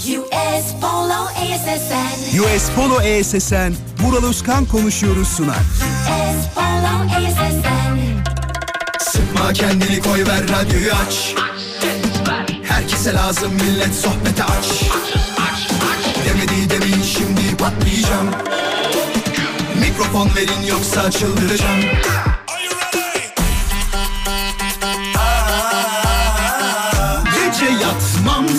US Polo ASSN. US Polo ESSN, Vural Özkan konuşuyoruz sunar. US Polo ASSN. Sıkma kendini koy ver radyoyu aç Herkese lazım millet sohbete aç Demedi demin şimdi patlayacağım Mikrofon verin yoksa çıldıracağım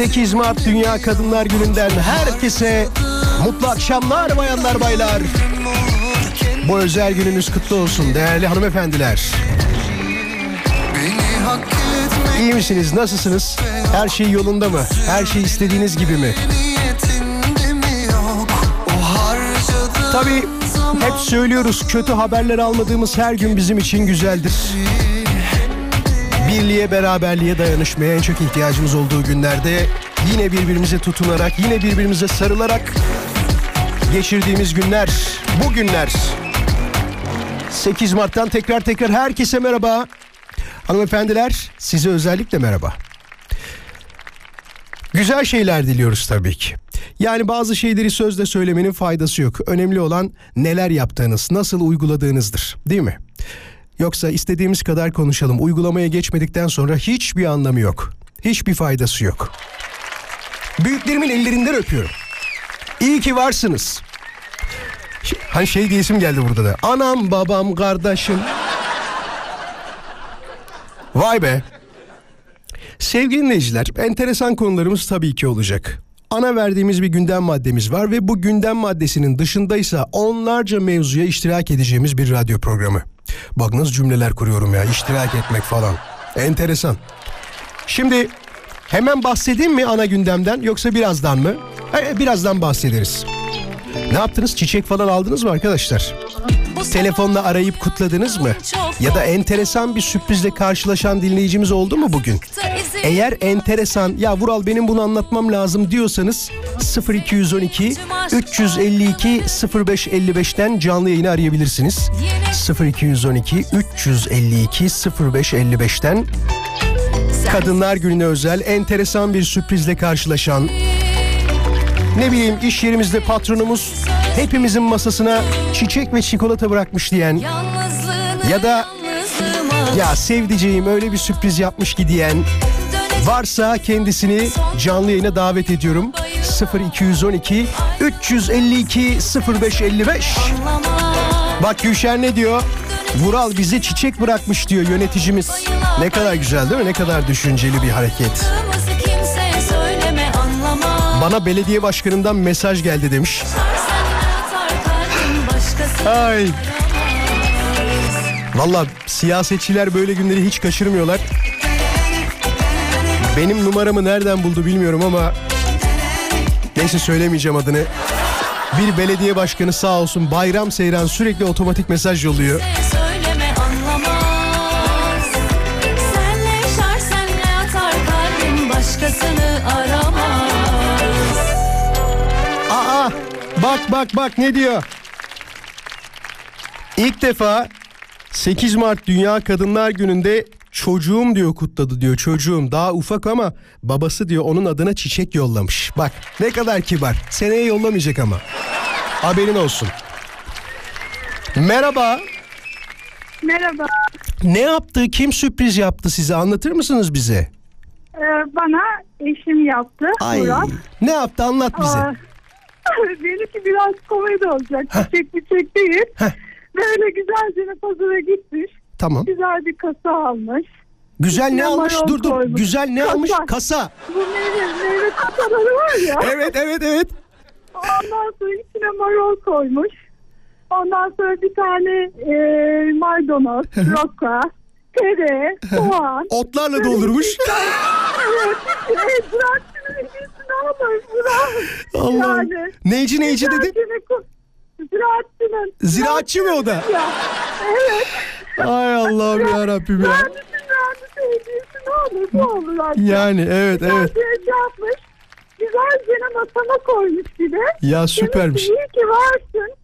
8 Mart Dünya Kadınlar Günü'nden herkese mutlu akşamlar bayanlar baylar. Bu özel gününüz kutlu olsun değerli hanımefendiler. İyi misiniz? Nasılsınız? Her şey yolunda mı? Her şey istediğiniz gibi mi? Tabii hep söylüyoruz kötü haberler almadığımız her gün bizim için güzeldir. Birliğe, beraberliğe, dayanışmaya en çok ihtiyacımız olduğu günlerde yine birbirimize tutunarak, yine birbirimize sarılarak geçirdiğimiz günler, bu günler. 8 Mart'tan tekrar tekrar herkese merhaba. Hanımefendiler size özellikle merhaba. Güzel şeyler diliyoruz tabii ki. Yani bazı şeyleri sözle söylemenin faydası yok. Önemli olan neler yaptığınız, nasıl uyguladığınızdır. Değil mi? Yoksa istediğimiz kadar konuşalım. Uygulamaya geçmedikten sonra hiçbir anlamı yok. Hiçbir faydası yok. Büyüklerimin ellerinden öpüyorum. İyi ki varsınız. Hani şey diyesim geldi burada da. Anam, babam, kardeşim. Vay be. Sevgili dinleyiciler, enteresan konularımız tabii ki olacak. Ana verdiğimiz bir gündem maddemiz var ve bu gündem maddesinin dışındaysa onlarca mevzuya iştirak edeceğimiz bir radyo programı. Bak nasıl cümleler kuruyorum ya, iştirak etmek falan. Enteresan. Şimdi hemen bahsedeyim mi ana gündemden yoksa birazdan mı? Birazdan bahsederiz. Ne yaptınız? Çiçek falan aldınız mı arkadaşlar? Telefonla arayıp kutladınız mı? Ya da enteresan bir sürprizle karşılaşan dinleyicimiz oldu mu bugün? Eğer enteresan ya Vural benim bunu anlatmam lazım diyorsanız 0212 352 0555'ten canlı yayını arayabilirsiniz. 0212 352 0555'ten Kadınlar Günü'ne özel enteresan bir sürprizle karşılaşan ne bileyim iş yerimizde patronumuz hepimizin masasına çiçek ve çikolata bırakmış diyen ya da ya sevdiceğim öyle bir sürpriz yapmış ki diyen varsa kendisini canlı yayına davet ediyorum. 0212 352 0555 Bak Gülşen ne diyor? Vural bize çiçek bırakmış diyor yöneticimiz. Ne kadar güzel değil mi? Ne kadar düşünceli bir hareket. Bana belediye başkanından mesaj geldi demiş. Ay. Valla siyasetçiler böyle günleri hiç kaçırmıyorlar. Benim numaramı nereden buldu bilmiyorum ama neyse söylemeyeceğim adını. Bir belediye başkanı sağ olsun bayram seyran sürekli otomatik mesaj yolluyor. Söyleme anlamaz. Senle yaşar senle atar kalbin başkasını aramaz. Aa bak bak bak ne diyor? İlk defa 8 Mart Dünya Kadınlar Günü'nde çocuğum diyor kutladı diyor çocuğum daha ufak ama babası diyor onun adına çiçek yollamış. Bak ne kadar kibar seneye yollamayacak ama haberin olsun. Merhaba Merhaba. ne yaptı kim sürpriz yaptı size anlatır mısınız bize? Ee, bana eşim yaptı. Ay Murat. ne yaptı anlat bize. Aa, benimki biraz komedi olacak. Çiçek çiçek değil. Heh. Böyle güzelce pazara gitmiş. Tamam. Güzel bir kasa almış. Güzel ne almış? Dur dur. koymuş. Güzel ne Kasa. almış? Kasa. Bu meyve, meyve kasaları var ya. Evet evet evet. Ondan sonra içine marul koymuş. Ondan sonra bir tane e, maydanoz, roka, tere, soğan. Otlarla doldurmuş. tane- Evet, evet, bırak şunu, ne olur Ziraat. Allah. Yani. Neyci neyci dedi? Ku- Ziraatçının. Ziraatçı mı o da? Ya, evet. Ay Allah'ım ya Rabbim ya. Mühendisin mühendisi hediyesi ne olur bu olur artık. Yani evet Güzel evet. hediye yapmış. Güzelce masama koymuş bir de. Ya süpermiş. Demiş ki iyi ki varsın.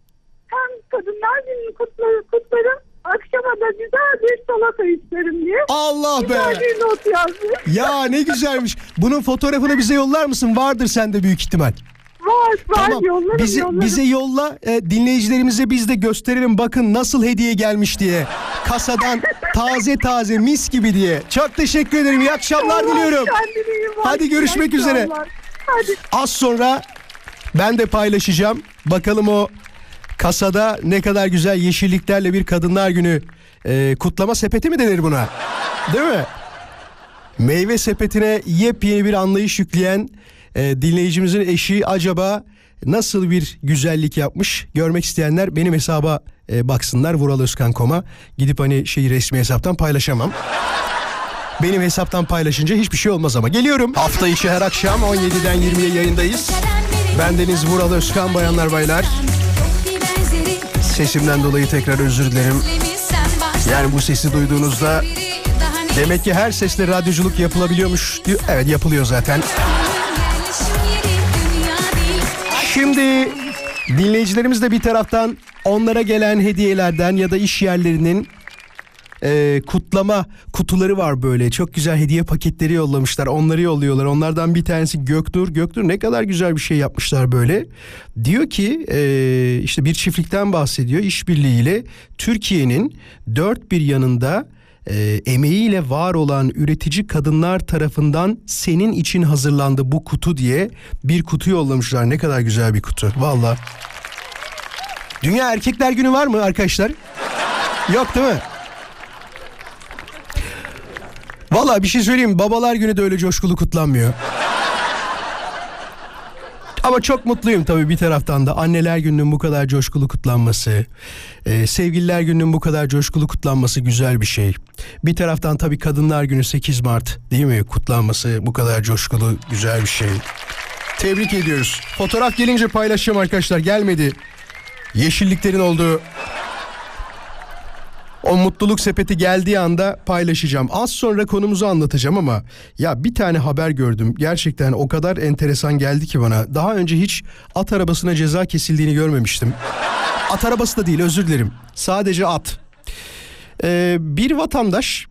Hem kadınlar gününü kutlarım, kutlarım. Akşama da güzel bir salata isterim diye. Allah Güzel be. bir not yazmış. Ya ne güzelmiş. Bunun fotoğrafını bize yollar mısın? Vardır sende büyük ihtimal. Var var Tamam. yollarım Bize, yollarım. bize yolla. e, dinleyicilerimize biz de gösterelim. Bakın nasıl hediye gelmiş diye. Kasadan taze taze mis gibi diye. Çok teşekkür ederim. İyi akşamlar Allah diliyorum. Hadi görüşmek İyi üzere. Hadi. Az sonra ben de paylaşacağım. Bakalım o kasada ne kadar güzel yeşilliklerle bir kadınlar günü e, kutlama sepeti mi denir buna? Değil mi? Meyve sepetine yepyeni bir anlayış yükleyen e, dinleyicimizin eşi acaba nasıl bir güzellik yapmış? Görmek isteyenler benim hesaba e, baksınlar vuraloskan.com'a. Gidip hani şeyi resmi hesaptan paylaşamam. Benim hesaptan paylaşınca hiçbir şey olmaz ama. Geliyorum. Hafta içi her akşam 17'den 20'ye yayındayız. Ben Deniz Vural Özkan bayanlar baylar. Sesimden dolayı tekrar özür dilerim. Yani bu sesi duyduğunuzda demek ki her sesle radyoculuk yapılabiliyormuş. Evet yapılıyor zaten. Şimdi dinleyicilerimiz de bir taraftan onlara gelen hediyelerden ya da iş yerlerinin e, kutlama kutuları var böyle. Çok güzel hediye paketleri yollamışlar. Onları yolluyorlar. Onlardan bir tanesi Göktur. Göktur ne kadar güzel bir şey yapmışlar böyle. Diyor ki e, işte bir çiftlikten bahsediyor. İşbirliğiyle Türkiye'nin dört bir yanında e, emeğiyle var olan üretici kadınlar tarafından senin için hazırlandı bu kutu diye bir kutu yollamışlar. Ne kadar güzel bir kutu. Valla. Dünya Erkekler Günü var mı arkadaşlar? Yok değil mi? Valla bir şey söyleyeyim babalar günü de öyle coşkulu kutlanmıyor. Ama çok mutluyum tabii bir taraftan da anneler gününün bu kadar coşkulu kutlanması, e, sevgililer gününün bu kadar coşkulu kutlanması güzel bir şey. Bir taraftan tabii kadınlar günü 8 Mart değil mi kutlanması bu kadar coşkulu güzel bir şey. Tebrik ediyoruz. Fotoğraf gelince paylaşacağım arkadaşlar gelmedi. Yeşilliklerin olduğu o mutluluk sepeti geldiği anda paylaşacağım. Az sonra konumuzu anlatacağım ama ya bir tane haber gördüm. Gerçekten o kadar enteresan geldi ki bana. Daha önce hiç at arabasına ceza kesildiğini görmemiştim. At arabası da değil özür dilerim. Sadece at. Ee, bir vatandaş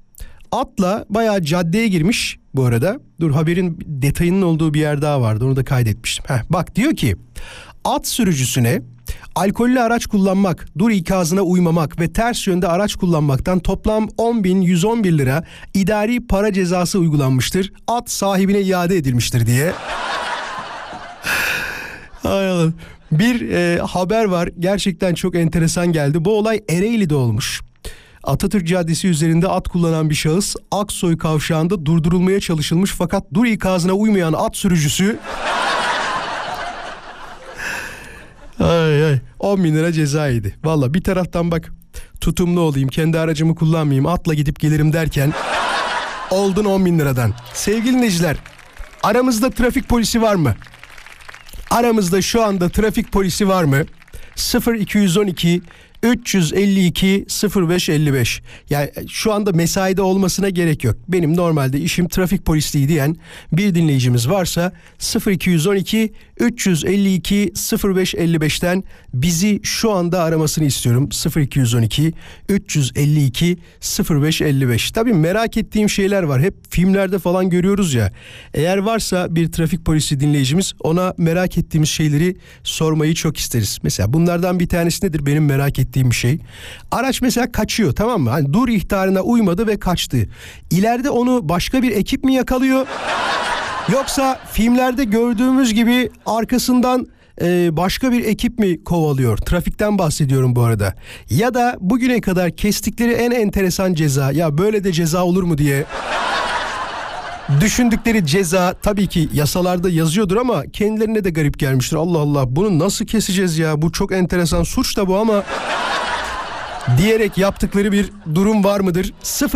atla bayağı caddeye girmiş bu arada. Dur haberin detayının olduğu bir yer daha vardı. Onu da kaydetmiştim. Heh, bak diyor ki at sürücüsüne alkollü araç kullanmak, dur ikazına uymamak ve ters yönde araç kullanmaktan toplam 10.111 lira idari para cezası uygulanmıştır. At sahibine iade edilmiştir diye. Hay Allah. Bir e, haber var gerçekten çok enteresan geldi. Bu olay Ereğli'de olmuş. Atatürk Caddesi üzerinde at kullanan bir şahıs Aksoy kavşağında durdurulmaya çalışılmış fakat dur ikazına uymayan at sürücüsü Ay ay 10 bin lira ceza yedi. Valla bir taraftan bak tutumlu olayım kendi aracımı kullanmayayım atla gidip gelirim derken oldun 10 bin liradan. Sevgili dinleyiciler aramızda trafik polisi var mı? Aramızda şu anda trafik polisi var mı? 0212 352 0555. Yani şu anda mesaide olmasına gerek yok. Benim normalde işim trafik polisliği diyen bir dinleyicimiz varsa 0212 352 0555'ten bizi şu anda aramasını istiyorum. 0212 352 0555. Tabii merak ettiğim şeyler var. Hep filmlerde falan görüyoruz ya. Eğer varsa bir trafik polisi dinleyicimiz ona merak ettiğimiz şeyleri sormayı çok isteriz. Mesela bunlardan bir tanesi nedir benim merak ettiğim bir şey? Araç mesela kaçıyor tamam mı? Hani dur ihtarına uymadı ve kaçtı. İleride onu başka bir ekip mi yakalıyor? Yoksa filmlerde gördüğümüz gibi arkasından e, başka bir ekip mi kovalıyor? Trafikten bahsediyorum bu arada. Ya da bugüne kadar kestikleri en enteresan ceza ya böyle de ceza olur mu diye düşündükleri ceza tabii ki yasalarda yazıyordur ama kendilerine de garip gelmiştir. Allah Allah bunu nasıl keseceğiz ya? Bu çok enteresan suç da bu ama diyerek yaptıkları bir durum var mıdır?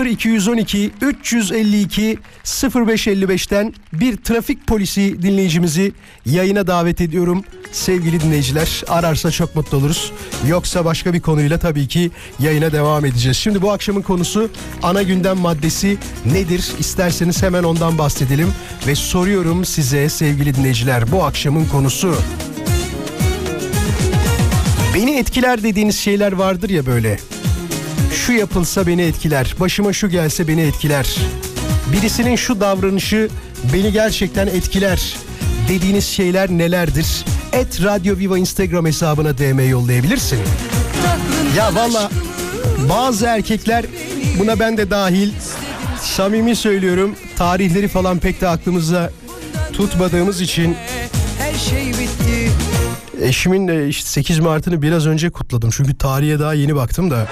0212 352 0555'ten bir trafik polisi dinleyicimizi yayına davet ediyorum. Sevgili dinleyiciler ararsa çok mutlu oluruz. Yoksa başka bir konuyla tabii ki yayına devam edeceğiz. Şimdi bu akşamın konusu ana gündem maddesi nedir? İsterseniz hemen ondan bahsedelim. Ve soruyorum size sevgili dinleyiciler bu akşamın konusu. Beni etkiler dediğiniz şeyler vardır ya böyle. Şu yapılsa beni etkiler, başıma şu gelse beni etkiler. Birisinin şu davranışı beni gerçekten etkiler dediğiniz şeyler nelerdir? Et Radyo Viva Instagram hesabına DM yollayabilirsin. Ya valla bazı erkekler buna ben de dahil samimi söylüyorum tarihleri falan pek de aklımızda tutmadığımız için şey Eşimin işte 8 Mart'ını biraz önce kutladım. Çünkü tarihe daha yeni baktım da.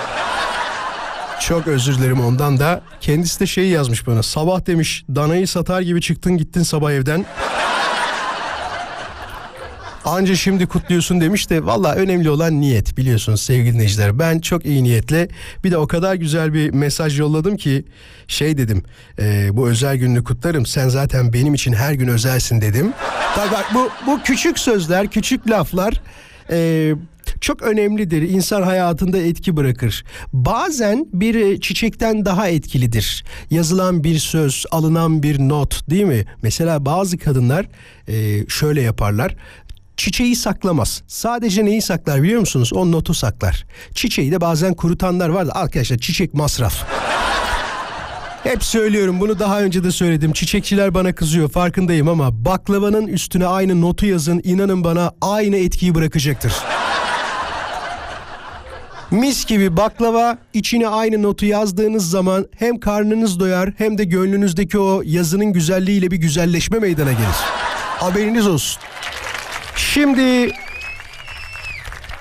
Çok özür dilerim ondan da. Kendisi de şey yazmış bana. Sabah demiş danayı satar gibi çıktın gittin sabah evden. Anca şimdi kutluyorsun demiş de valla önemli olan niyet biliyorsunuz sevgili dinleyiciler. Ben çok iyi niyetle bir de o kadar güzel bir mesaj yolladım ki şey dedim e, bu özel gününü kutlarım sen zaten benim için her gün özelsin dedim. Tabii bak bu, bu küçük sözler küçük laflar e, çok önemlidir. İnsan hayatında etki bırakır. Bazen bir çiçekten daha etkilidir. Yazılan bir söz, alınan bir not değil mi? Mesela bazı kadınlar e, şöyle yaparlar. Çiçeği saklamaz. Sadece neyi saklar biliyor musunuz? O notu saklar. Çiçeği de bazen kurutanlar var da arkadaşlar çiçek masraf. Hep söylüyorum bunu daha önce de söyledim. Çiçekçiler bana kızıyor farkındayım ama baklavanın üstüne aynı notu yazın inanın bana aynı etkiyi bırakacaktır. Mis gibi baklava içine aynı notu yazdığınız zaman hem karnınız doyar hem de gönlünüzdeki o yazının güzelliğiyle bir güzelleşme meydana gelir. Haberiniz olsun. Şimdi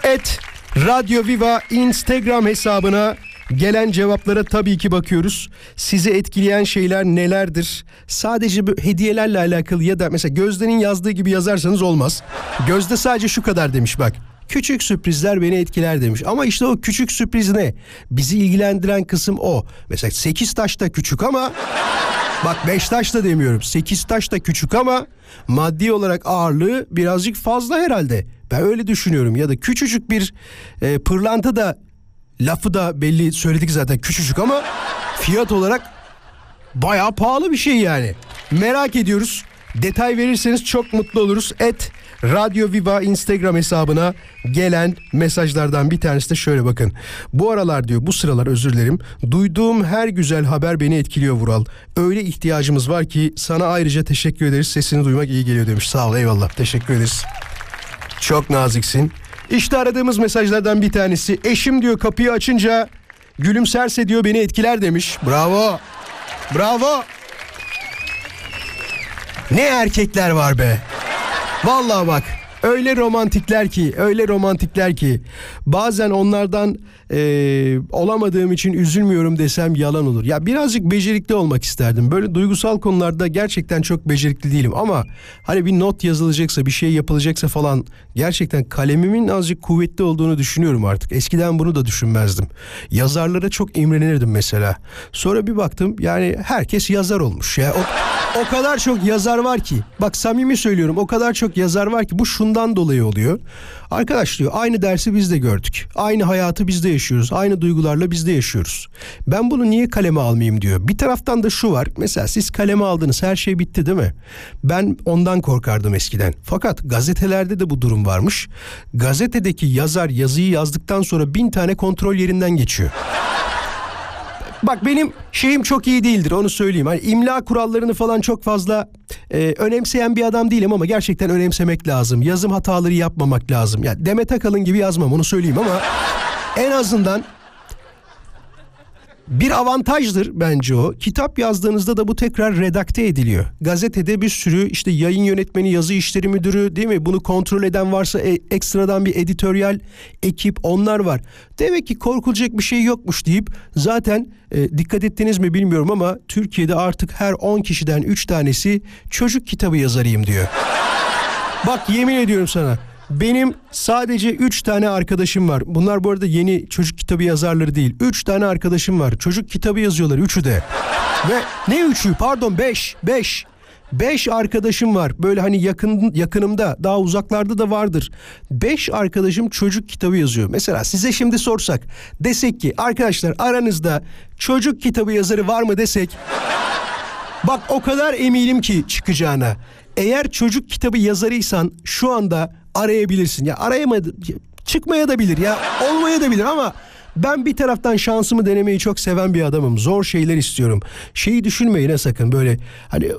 et Radyo Viva Instagram hesabına gelen cevaplara tabii ki bakıyoruz. Sizi etkileyen şeyler nelerdir? Sadece hediyelerle alakalı ya da mesela Gözde'nin yazdığı gibi yazarsanız olmaz. Gözde sadece şu kadar demiş bak. Küçük sürprizler beni etkiler demiş. Ama işte o küçük sürpriz ne? Bizi ilgilendiren kısım o. Mesela 8 taş da küçük ama Bak 5 taş da demiyorum. 8 taş da küçük ama maddi olarak ağırlığı birazcık fazla herhalde. Ben öyle düşünüyorum. Ya da küçücük bir e, pırlanta da lafı da belli söyledik zaten küçücük ama fiyat olarak bayağı pahalı bir şey yani. Merak ediyoruz. Detay verirseniz çok mutlu oluruz. Et Radyo Viva Instagram hesabına gelen mesajlardan bir tanesi de şöyle bakın. Bu aralar diyor bu sıralar özür dilerim. Duyduğum her güzel haber beni etkiliyor Vural. Öyle ihtiyacımız var ki sana ayrıca teşekkür ederiz. Sesini duymak iyi geliyor demiş. Sağ ol eyvallah teşekkür ederiz. Çok naziksin. İşte aradığımız mesajlardan bir tanesi. Eşim diyor kapıyı açınca gülümserse diyor beni etkiler demiş. Bravo. Bravo. Ne erkekler var be. Vallahi bak öyle romantikler ki öyle romantikler ki bazen onlardan eee, olamadığım için üzülmüyorum desem yalan olur. Ya birazcık becerikli olmak isterdim. Böyle duygusal konularda gerçekten çok becerikli değilim ama hani bir not yazılacaksa bir şey yapılacaksa falan gerçekten kalemimin azıcık kuvvetli olduğunu düşünüyorum artık. Eskiden bunu da düşünmezdim. Yazarlara çok imrenirdim mesela. Sonra bir baktım yani herkes yazar olmuş ya. O, o kadar çok yazar var ki. Bak samimi söylüyorum o kadar çok yazar var ki bu şundan dolayı oluyor. Arkadaş diyor aynı dersi biz de gördük. Aynı hayatı biz de yaşıyoruz. Aynı duygularla biz de yaşıyoruz. Ben bunu niye kaleme almayayım diyor. Bir taraftan da şu var. Mesela siz kaleme aldınız her şey bitti değil mi? Ben ondan korkardım eskiden. Fakat gazetelerde de bu durum varmış. Gazetedeki yazar yazıyı yazdıktan sonra bin tane kontrol yerinden geçiyor. Bak benim şeyim çok iyi değildir onu söyleyeyim. Hani imla kurallarını falan çok fazla e, önemseyen bir adam değilim ama gerçekten önemsemek lazım. Yazım hataları yapmamak lazım. Ya Demet Akalın gibi yazmam onu söyleyeyim ama en azından bir avantajdır bence o. Kitap yazdığınızda da bu tekrar redakte ediliyor. Gazetede bir sürü işte yayın yönetmeni, yazı işleri müdürü değil mi? Bunu kontrol eden varsa e- ekstradan bir editoryal ekip onlar var. Demek ki korkulacak bir şey yokmuş deyip zaten e, dikkat ettiniz mi bilmiyorum ama Türkiye'de artık her 10 kişiden 3 tanesi çocuk kitabı yazarıyım diyor. Bak yemin ediyorum sana. Benim sadece 3 tane arkadaşım var. Bunlar bu arada yeni çocuk kitabı yazarları değil. 3 tane arkadaşım var. Çocuk kitabı yazıyorlar üçü de. Ve ne üçü? Pardon 5. 5. 5 arkadaşım var. Böyle hani yakın yakınımda, daha uzaklarda da vardır. 5 arkadaşım çocuk kitabı yazıyor. Mesela size şimdi sorsak, desek ki arkadaşlar aranızda çocuk kitabı yazarı var mı desek Bak o kadar eminim ki çıkacağına. Eğer çocuk kitabı yazarıysan şu anda arayabilirsin. Ya arayamadı çıkmaya da bilir ya olmaya da bilir ama ben bir taraftan şansımı denemeyi çok seven bir adamım. Zor şeyler istiyorum. Şeyi düşünmeyin sakın böyle hani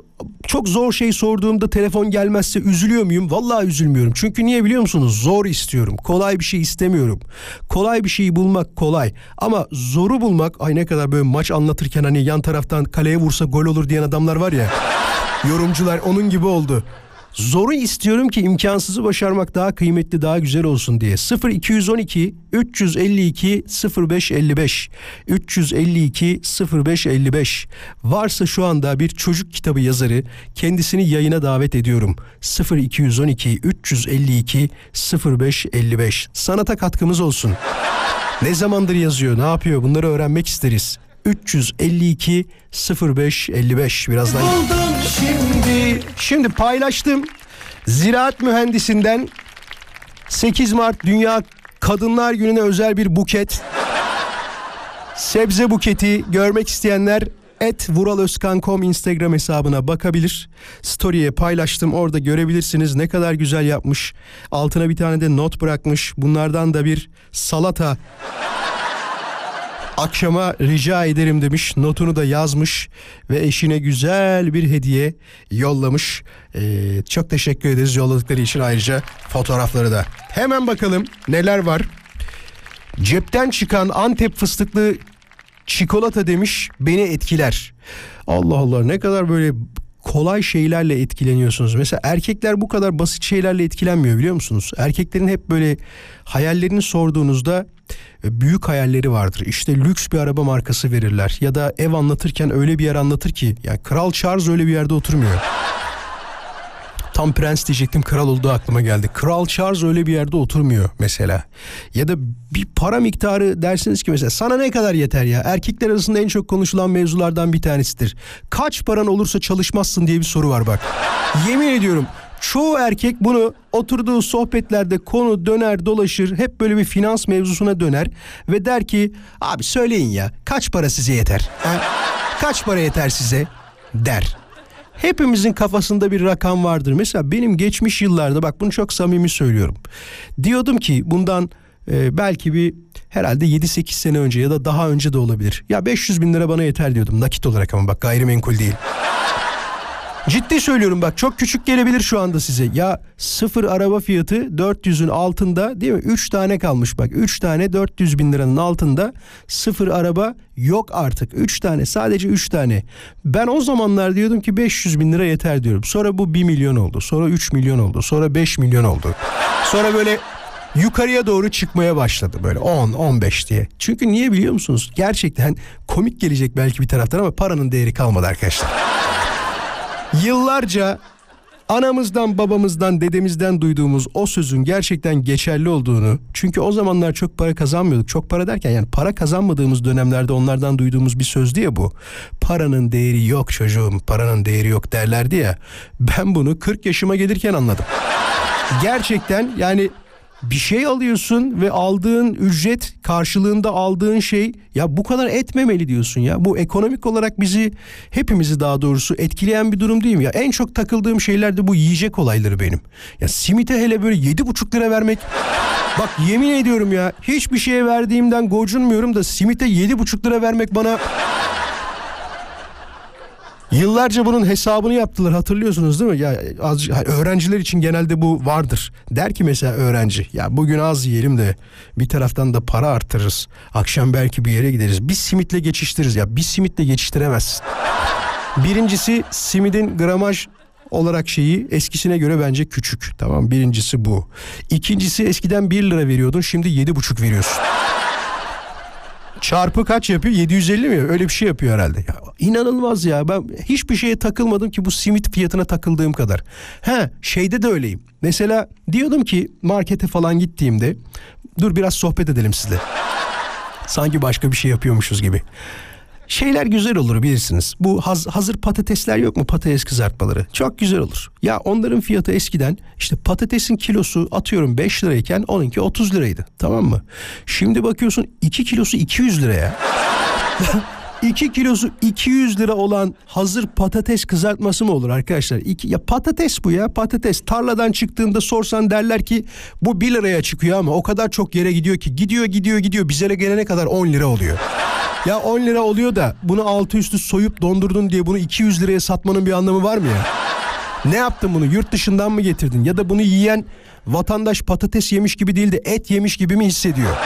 çok zor şey sorduğumda telefon gelmezse üzülüyor muyum? Vallahi üzülmüyorum. Çünkü niye biliyor musunuz? Zor istiyorum. Kolay bir şey istemiyorum. Kolay bir şeyi bulmak kolay. Ama zoru bulmak ay ne kadar böyle maç anlatırken hani yan taraftan kaleye vursa gol olur diyen adamlar var ya. Yorumcular onun gibi oldu. Zoru istiyorum ki imkansızı başarmak daha kıymetli, daha güzel olsun diye. 0 212 352 0555 352 0555 varsa şu anda bir çocuk kitabı yazarı kendisini yayına davet ediyorum. 0 212 352 0555 sanata katkımız olsun. Ne zamandır yazıyor, ne yapıyor bunları öğrenmek isteriz. 352 05 55 birazdan. Buldum şimdi. Şimdi paylaştım. Ziraat mühendisinden 8 Mart Dünya Kadınlar Günü'ne özel bir buket. Sebze buketi görmek isteyenler et vuraloskan.com Instagram hesabına bakabilir. Story'e paylaştım orada görebilirsiniz ne kadar güzel yapmış. Altına bir tane de not bırakmış. Bunlardan da bir salata akşama rica ederim demiş. Notunu da yazmış ve eşine güzel bir hediye yollamış. Ee, çok teşekkür ederiz yolladıkları için ayrıca fotoğrafları da. Hemen bakalım neler var. Cepten çıkan Antep fıstıklı çikolata demiş beni etkiler. Allah Allah ne kadar böyle kolay şeylerle etkileniyorsunuz. Mesela erkekler bu kadar basit şeylerle etkilenmiyor biliyor musunuz? Erkeklerin hep böyle hayallerini sorduğunuzda büyük hayalleri vardır. İşte lüks bir araba markası verirler ya da ev anlatırken öyle bir yer anlatır ki yani Kral Charles öyle bir yerde oturmuyor. Tam prens diyecektim kral olduğu aklıma geldi. Kral Charles öyle bir yerde oturmuyor mesela. Ya da bir para miktarı dersiniz ki mesela sana ne kadar yeter ya? Erkekler arasında en çok konuşulan mevzulardan bir tanesidir. Kaç paran olursa çalışmazsın diye bir soru var bak. Yemin ediyorum çoğu erkek bunu oturduğu sohbetlerde konu döner dolaşır hep böyle bir finans mevzusuna döner ve der ki abi söyleyin ya kaç para size yeter? Ha? Kaç para yeter size? der. Hepimizin kafasında bir rakam vardır. Mesela benim geçmiş yıllarda bak bunu çok samimi söylüyorum. Diyordum ki bundan e, belki bir herhalde 7-8 sene önce ya da daha önce de olabilir. Ya 500 bin lira bana yeter diyordum nakit olarak ama bak gayrimenkul değil. Ciddi söylüyorum bak çok küçük gelebilir şu anda size. Ya sıfır araba fiyatı 400'ün altında değil mi? 3 tane kalmış bak. 3 tane 400 bin liranın altında sıfır araba yok artık. 3 tane sadece 3 tane. Ben o zamanlar diyordum ki 500 bin lira yeter diyorum. Sonra bu 1 milyon oldu. Sonra 3 milyon oldu. Sonra 5 milyon oldu. Sonra böyle yukarıya doğru çıkmaya başladı böyle 10 15 diye. Çünkü niye biliyor musunuz? Gerçekten komik gelecek belki bir taraftan ama paranın değeri kalmadı arkadaşlar. Yıllarca anamızdan, babamızdan, dedemizden duyduğumuz o sözün gerçekten geçerli olduğunu, çünkü o zamanlar çok para kazanmıyorduk. Çok para derken yani para kazanmadığımız dönemlerde onlardan duyduğumuz bir söz diye bu. Paranın değeri yok çocuğum, paranın değeri yok derlerdi ya. Ben bunu 40 yaşıma gelirken anladım. Gerçekten yani bir şey alıyorsun ve aldığın ücret karşılığında aldığın şey ya bu kadar etmemeli diyorsun ya. Bu ekonomik olarak bizi hepimizi daha doğrusu etkileyen bir durum değil mi ya? En çok takıldığım şeyler de bu yiyecek olayları benim. Ya simite hele böyle yedi buçuk lira vermek bak yemin ediyorum ya hiçbir şeye verdiğimden gocunmuyorum da simite yedi buçuk lira vermek bana Yıllarca bunun hesabını yaptılar hatırlıyorsunuz değil mi? Ya az, öğrenciler için genelde bu vardır. Der ki mesela öğrenci ya bugün az yiyelim de bir taraftan da para artırırız. Akşam belki bir yere gideriz. Bir simitle geçiştiririz ya. Bir simitle geçiştiremezsin. Birincisi simidin gramaj olarak şeyi eskisine göre bence küçük. Tamam birincisi bu. İkincisi eskiden 1 lira veriyordun şimdi 7,5 veriyorsun. Çarpı kaç yapıyor? 750 mi? Öyle bir şey yapıyor herhalde. Ya, inanılmaz ya. Ben hiçbir şeye takılmadım ki bu simit fiyatına takıldığım kadar. Ha şeyde de öyleyim. Mesela diyordum ki markete falan gittiğimde dur biraz sohbet edelim sizle. Sanki başka bir şey yapıyormuşuz gibi. Şeyler güzel olur bilirsiniz. Bu haz- hazır patatesler yok mu patates kızartmaları? Çok güzel olur. Ya onların fiyatı eskiden işte patatesin kilosu atıyorum 5 lirayken onunki 30 liraydı. Tamam mı? Şimdi bakıyorsun 2 kilosu 200 liraya. 2 kilosu 200 lira olan hazır patates kızartması mı olur arkadaşlar? İki, ya patates bu ya patates. Tarladan çıktığında sorsan derler ki bu 1 liraya çıkıyor ama o kadar çok yere gidiyor ki gidiyor gidiyor gidiyor bize gelene kadar 10 lira oluyor. Ya 10 lira oluyor da bunu altı üstü soyup dondurdun diye bunu 200 liraya satmanın bir anlamı var mı ya? Ne yaptın bunu? Yurt dışından mı getirdin? Ya da bunu yiyen vatandaş patates yemiş gibi değil de et yemiş gibi mi hissediyor?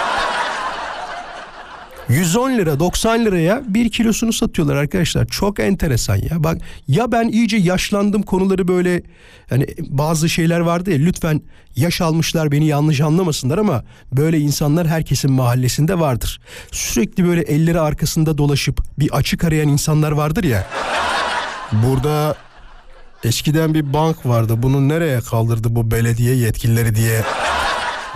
110 lira 90 liraya bir kilosunu satıyorlar arkadaşlar. Çok enteresan ya. Bak ya ben iyice yaşlandım konuları böyle hani bazı şeyler vardı ya lütfen yaş almışlar beni yanlış anlamasınlar ama böyle insanlar herkesin mahallesinde vardır. Sürekli böyle elleri arkasında dolaşıp bir açık arayan insanlar vardır ya. Burada eskiden bir bank vardı. Bunu nereye kaldırdı bu belediye yetkilileri diye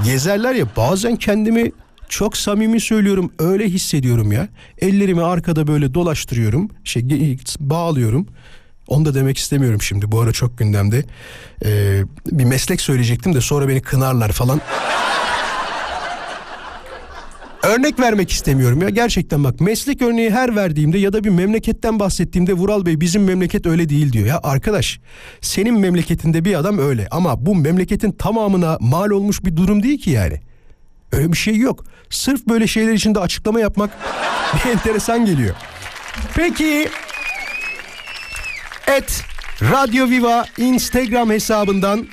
gezerler ya bazen kendimi çok samimi söylüyorum öyle hissediyorum ya. Ellerimi arkada böyle dolaştırıyorum. Şey bağlıyorum. Onu da demek istemiyorum şimdi. Bu ara çok gündemde. Ee, bir meslek söyleyecektim de sonra beni kınarlar falan. Örnek vermek istemiyorum ya gerçekten bak meslek örneği her verdiğimde ya da bir memleketten bahsettiğimde Vural Bey bizim memleket öyle değil diyor. Ya arkadaş senin memleketinde bir adam öyle ama bu memleketin tamamına mal olmuş bir durum değil ki yani. Öyle bir şey yok. Sırf böyle şeyler için de açıklama yapmak bir enteresan geliyor. Peki et Radyo Viva Instagram hesabından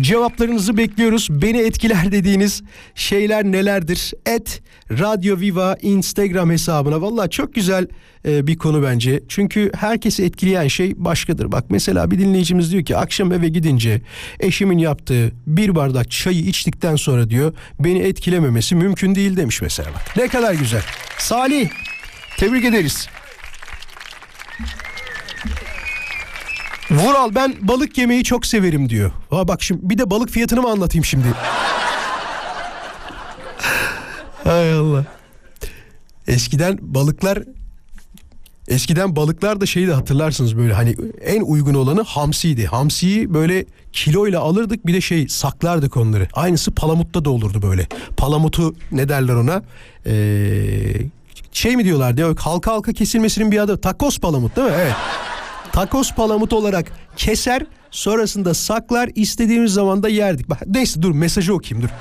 cevaplarınızı bekliyoruz. Beni etkiler dediğiniz şeyler nelerdir? Et Radyo Viva Instagram hesabına. Valla çok güzel e, bir konu bence. Çünkü herkesi etkileyen şey başkadır. Bak mesela bir dinleyicimiz diyor ki akşam eve gidince eşimin yaptığı bir bardak çayı içtikten sonra diyor beni etkilememesi mümkün değil demiş mesela. Bak. Ne kadar güzel. Salih tebrik ederiz. Vural ben balık yemeyi çok severim diyor. Ha bak şimdi bir de balık fiyatını mı anlatayım şimdi? Hay Allah. Eskiden balıklar Eskiden balıklar da şeyi de hatırlarsınız böyle hani en uygun olanı hamsiydi. Hamsiyi böyle kiloyla alırdık bir de şey saklardık onları. Aynısı palamutta da olurdu böyle. Palamutu ne derler ona? Ee, şey mi diyorlar diyor halka halka kesilmesinin bir adı takos palamut değil mi? Evet. Takos palamut olarak keser sonrasında saklar istediğimiz zaman da yerdik. Bak, neyse dur mesajı okuyayım dur.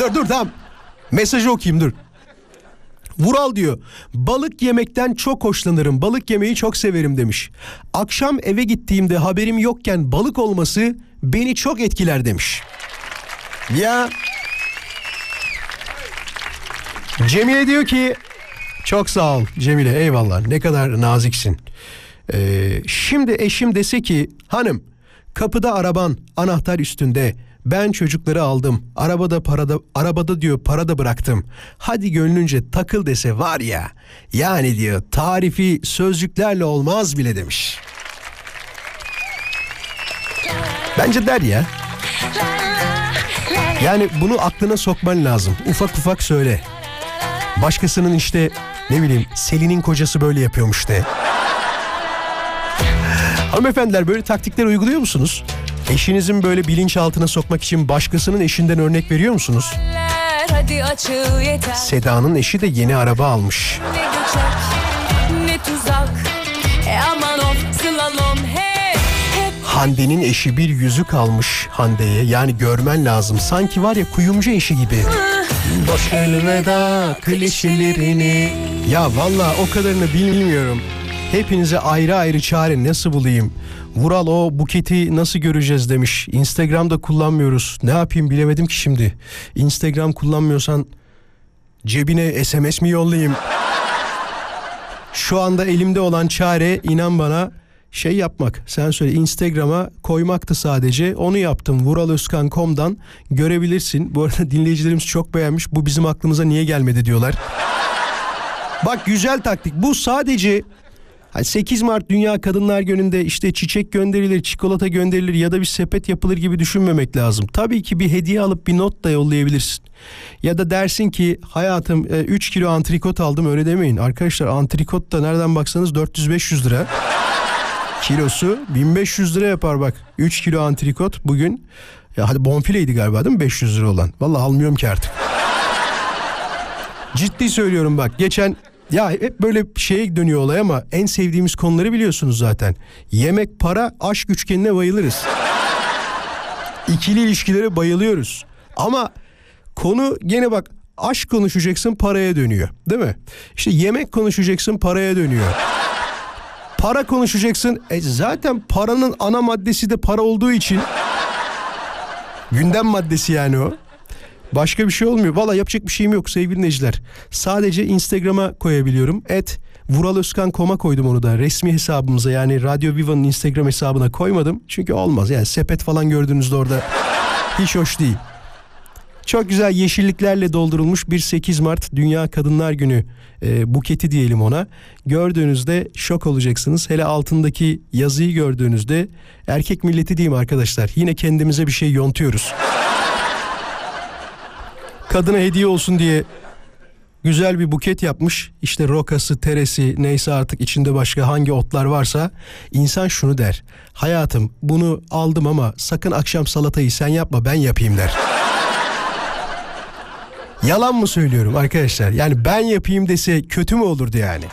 dur dur tamam. Mesajı okuyayım dur. Vural diyor balık yemekten çok hoşlanırım balık yemeyi çok severim demiş. Akşam eve gittiğimde haberim yokken balık olması beni çok etkiler demiş. Ya Cemile diyor ki çok sağ ol Cemile eyvallah ne kadar naziksin. Ee, şimdi eşim dese ki hanım kapıda araban anahtar üstünde ben çocukları aldım arabada parada arabada diyor para da bıraktım hadi gönlünce takıl dese var ya yani diyor tarifi sözcüklerle olmaz bile demiş. Bence der ya. Yani bunu aklına sokman lazım. Ufak ufak söyle. Başkasının işte ne bileyim Selin'in kocası böyle yapıyormuş de. Hanımefendiler böyle taktikler uyguluyor musunuz? Eşinizin böyle bilinçaltına sokmak için başkasının eşinden örnek veriyor musunuz? Seda'nın eşi de yeni araba almış. Ne göçek ne tuzak E aman of slalom hep Hep Hande'nin eşi bir yüzük almış Hande'ye. Yani görmen lazım. Sanki var ya kuyumcu eşi gibi. Boş elveda klişelerini. Ya valla o kadarını bilmiyorum. Hepinize ayrı ayrı çare nasıl bulayım? Vural o buketi nasıl göreceğiz demiş. Instagram'da kullanmıyoruz. Ne yapayım bilemedim ki şimdi. Instagram kullanmıyorsan cebine SMS mi yollayayım? Şu anda elimde olan çare inan bana şey yapmak. Sen söyle Instagram'a koymaktı sadece. Onu yaptım. Vuraloskan.com'dan görebilirsin. Bu arada dinleyicilerimiz çok beğenmiş. Bu bizim aklımıza niye gelmedi diyorlar. Bak güzel taktik. Bu sadece 8 Mart Dünya Kadınlar Günü'nde işte çiçek gönderilir, çikolata gönderilir ya da bir sepet yapılır gibi düşünmemek lazım. Tabii ki bir hediye alıp bir not da yollayabilirsin. Ya da dersin ki hayatım 3 kilo antrikot aldım öyle demeyin. Arkadaşlar antrikot da nereden baksanız 400-500 lira. Kilosu 1500 lira yapar bak. 3 kilo antrikot bugün. Ya hadi bonfileydi galiba değil mi 500 lira olan. Vallahi almıyorum ki artık. Ciddi söylüyorum bak. Geçen ya hep böyle şeye dönüyor olay ama en sevdiğimiz konuları biliyorsunuz zaten. Yemek, para, aşk üçgenine bayılırız. İkili ilişkilere bayılıyoruz. Ama konu gene bak aşk konuşacaksın paraya dönüyor. Değil mi? İşte yemek konuşacaksın paraya dönüyor. Para konuşacaksın. E zaten paranın ana maddesi de para olduğu için gündem maddesi yani o. Başka bir şey olmuyor. Valla yapacak bir şeyim yok sevgili dinleyiciler. Sadece Instagram'a koyabiliyorum. Et Vuraloskan.com'a koydum onu da. Resmi hesabımıza yani Radyo Viva'nın Instagram hesabına koymadım. Çünkü olmaz. Yani sepet falan gördüğünüzde orada hiç hoş değil. Çok güzel yeşilliklerle doldurulmuş bir 8 Mart Dünya Kadınlar Günü e, buketi diyelim ona. Gördüğünüzde şok olacaksınız. Hele altındaki yazıyı gördüğünüzde erkek milleti diyeyim arkadaşlar. Yine kendimize bir şey yontuyoruz. Kadına hediye olsun diye güzel bir buket yapmış. İşte rokası, teresi neyse artık içinde başka hangi otlar varsa insan şunu der. Hayatım bunu aldım ama sakın akşam salatayı sen yapma ben yapayım der. Yalan mı söylüyorum arkadaşlar? Yani ben yapayım dese kötü mü olurdu yani?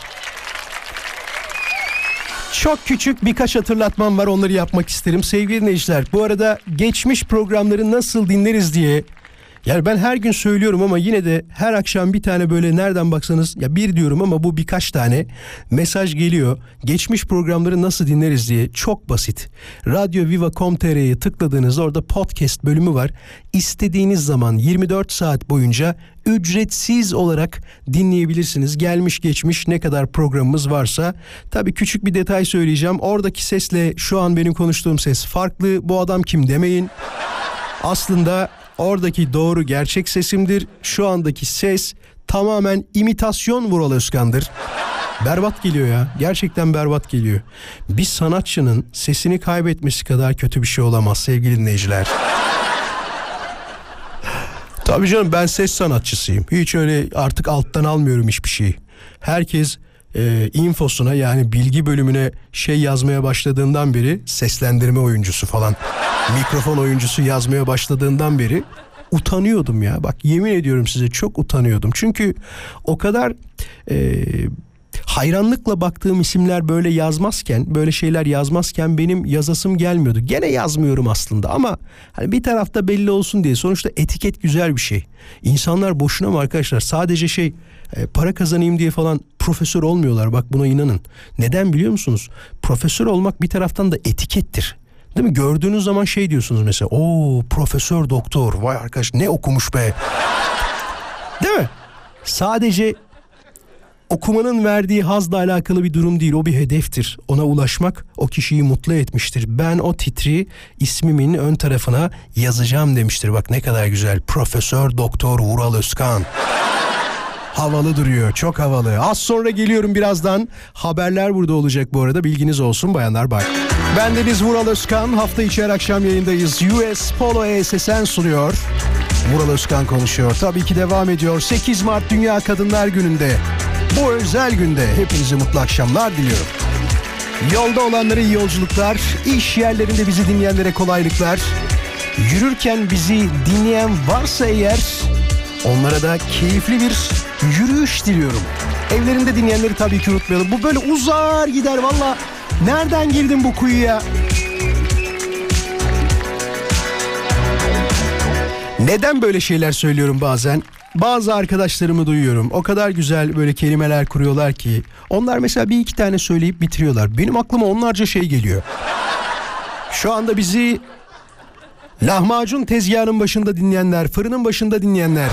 Çok küçük birkaç hatırlatmam var onları yapmak isterim. Sevgili dinleyiciler bu arada geçmiş programları nasıl dinleriz diye yani ben her gün söylüyorum ama yine de her akşam bir tane böyle nereden baksanız ya bir diyorum ama bu birkaç tane mesaj geliyor. Geçmiş programları nasıl dinleriz diye çok basit. Radyoviva.com.tr'ye tıkladığınızda orada podcast bölümü var. İstediğiniz zaman 24 saat boyunca ücretsiz olarak dinleyebilirsiniz. Gelmiş geçmiş ne kadar programımız varsa. Tabii küçük bir detay söyleyeceğim. Oradaki sesle şu an benim konuştuğum ses farklı. Bu adam kim demeyin. Aslında oradaki doğru gerçek sesimdir. Şu andaki ses tamamen imitasyon Vural Özkan'dır. Berbat geliyor ya. Gerçekten berbat geliyor. Bir sanatçının sesini kaybetmesi kadar kötü bir şey olamaz sevgili dinleyiciler. Tabii canım ben ses sanatçısıyım. Hiç öyle artık alttan almıyorum hiçbir şeyi. Herkes e, infosuna yani bilgi bölümüne şey yazmaya başladığından beri seslendirme oyuncusu falan mikrofon oyuncusu yazmaya başladığından beri utanıyordum ya. Bak yemin ediyorum size çok utanıyordum. Çünkü o kadar e, hayranlıkla baktığım isimler böyle yazmazken, böyle şeyler yazmazken benim yazasım gelmiyordu. Gene yazmıyorum aslında ama hani bir tarafta belli olsun diye. Sonuçta etiket güzel bir şey. İnsanlar boşuna mı arkadaşlar? Sadece şey e, para kazanayım diye falan profesör olmuyorlar. Bak buna inanın. Neden biliyor musunuz? Profesör olmak bir taraftan da etikettir. Değil mi? Gördüğünüz zaman şey diyorsunuz mesela. O profesör doktor. Vay arkadaş ne okumuş be. Değil mi? Sadece okumanın verdiği hazla alakalı bir durum değil. O bir hedeftir. Ona ulaşmak o kişiyi mutlu etmiştir. Ben o titri ismimin ön tarafına yazacağım demiştir. Bak ne kadar güzel. Profesör Doktor Vural Özkan. Havalı duruyor. Çok havalı. Az sonra geliyorum birazdan. Haberler burada olacak bu arada. Bilginiz olsun bayanlar bay. Ben Deniz Vural Özkan. Hafta içi her akşam yayındayız. US Polo ESSN sunuyor. Vural Özkan konuşuyor. Tabii ki devam ediyor. 8 Mart Dünya Kadınlar Günü'nde. Bu özel günde hepinize mutlu akşamlar diliyorum. Yolda olanlara iyi yolculuklar, iş yerlerinde bizi dinleyenlere kolaylıklar. Yürürken bizi dinleyen varsa eğer onlara da keyifli bir yürüyüş diliyorum. Evlerinde dinleyenleri tabii ki unutmayalım. Bu böyle uzar gider valla. Nereden girdim bu kuyuya? Neden böyle şeyler söylüyorum bazen? Bazı arkadaşlarımı duyuyorum. O kadar güzel böyle kelimeler kuruyorlar ki. Onlar mesela bir iki tane söyleyip bitiriyorlar. Benim aklıma onlarca şey geliyor. Şu anda bizi lahmacun tezgahının başında dinleyenler, fırının başında dinleyenler,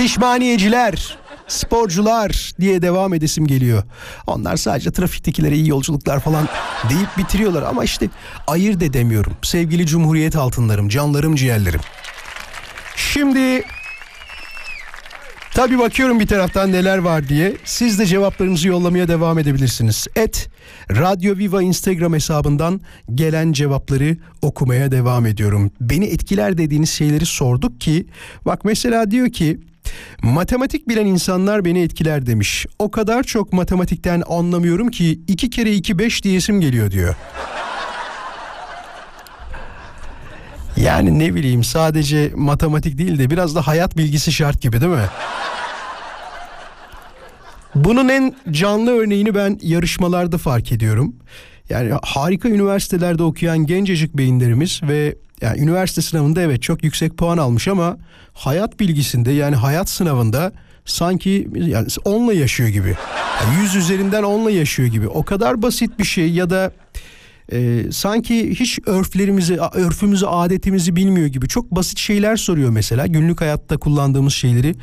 pişmaniyeciler, sporcular diye devam edesim geliyor. Onlar sadece trafiktekilere iyi yolculuklar falan deyip bitiriyorlar ama işte ayırt edemiyorum. Sevgili Cumhuriyet altınlarım, canlarım, ciğerlerim. Şimdi Tabii bakıyorum bir taraftan neler var diye. Siz de cevaplarınızı yollamaya devam edebilirsiniz. Et Radyo Viva Instagram hesabından gelen cevapları okumaya devam ediyorum. Beni etkiler dediğiniz şeyleri sorduk ki bak mesela diyor ki Matematik bilen insanlar beni etkiler demiş. O kadar çok matematikten anlamıyorum ki iki kere iki beş diyesim geliyor diyor. Yani ne bileyim sadece matematik değil de biraz da hayat bilgisi şart gibi değil mi? Bunun en canlı örneğini ben yarışmalarda fark ediyorum. Yani harika üniversitelerde okuyan gencecik beyinlerimiz ve yani üniversite sınavında evet çok yüksek puan almış ama hayat bilgisinde yani hayat sınavında sanki yani onunla yaşıyor gibi. Yani yüz üzerinden onunla yaşıyor gibi. O kadar basit bir şey ya da e, sanki hiç örflerimizi, örfümüzü, adetimizi bilmiyor gibi çok basit şeyler soruyor mesela. Günlük hayatta kullandığımız şeyleri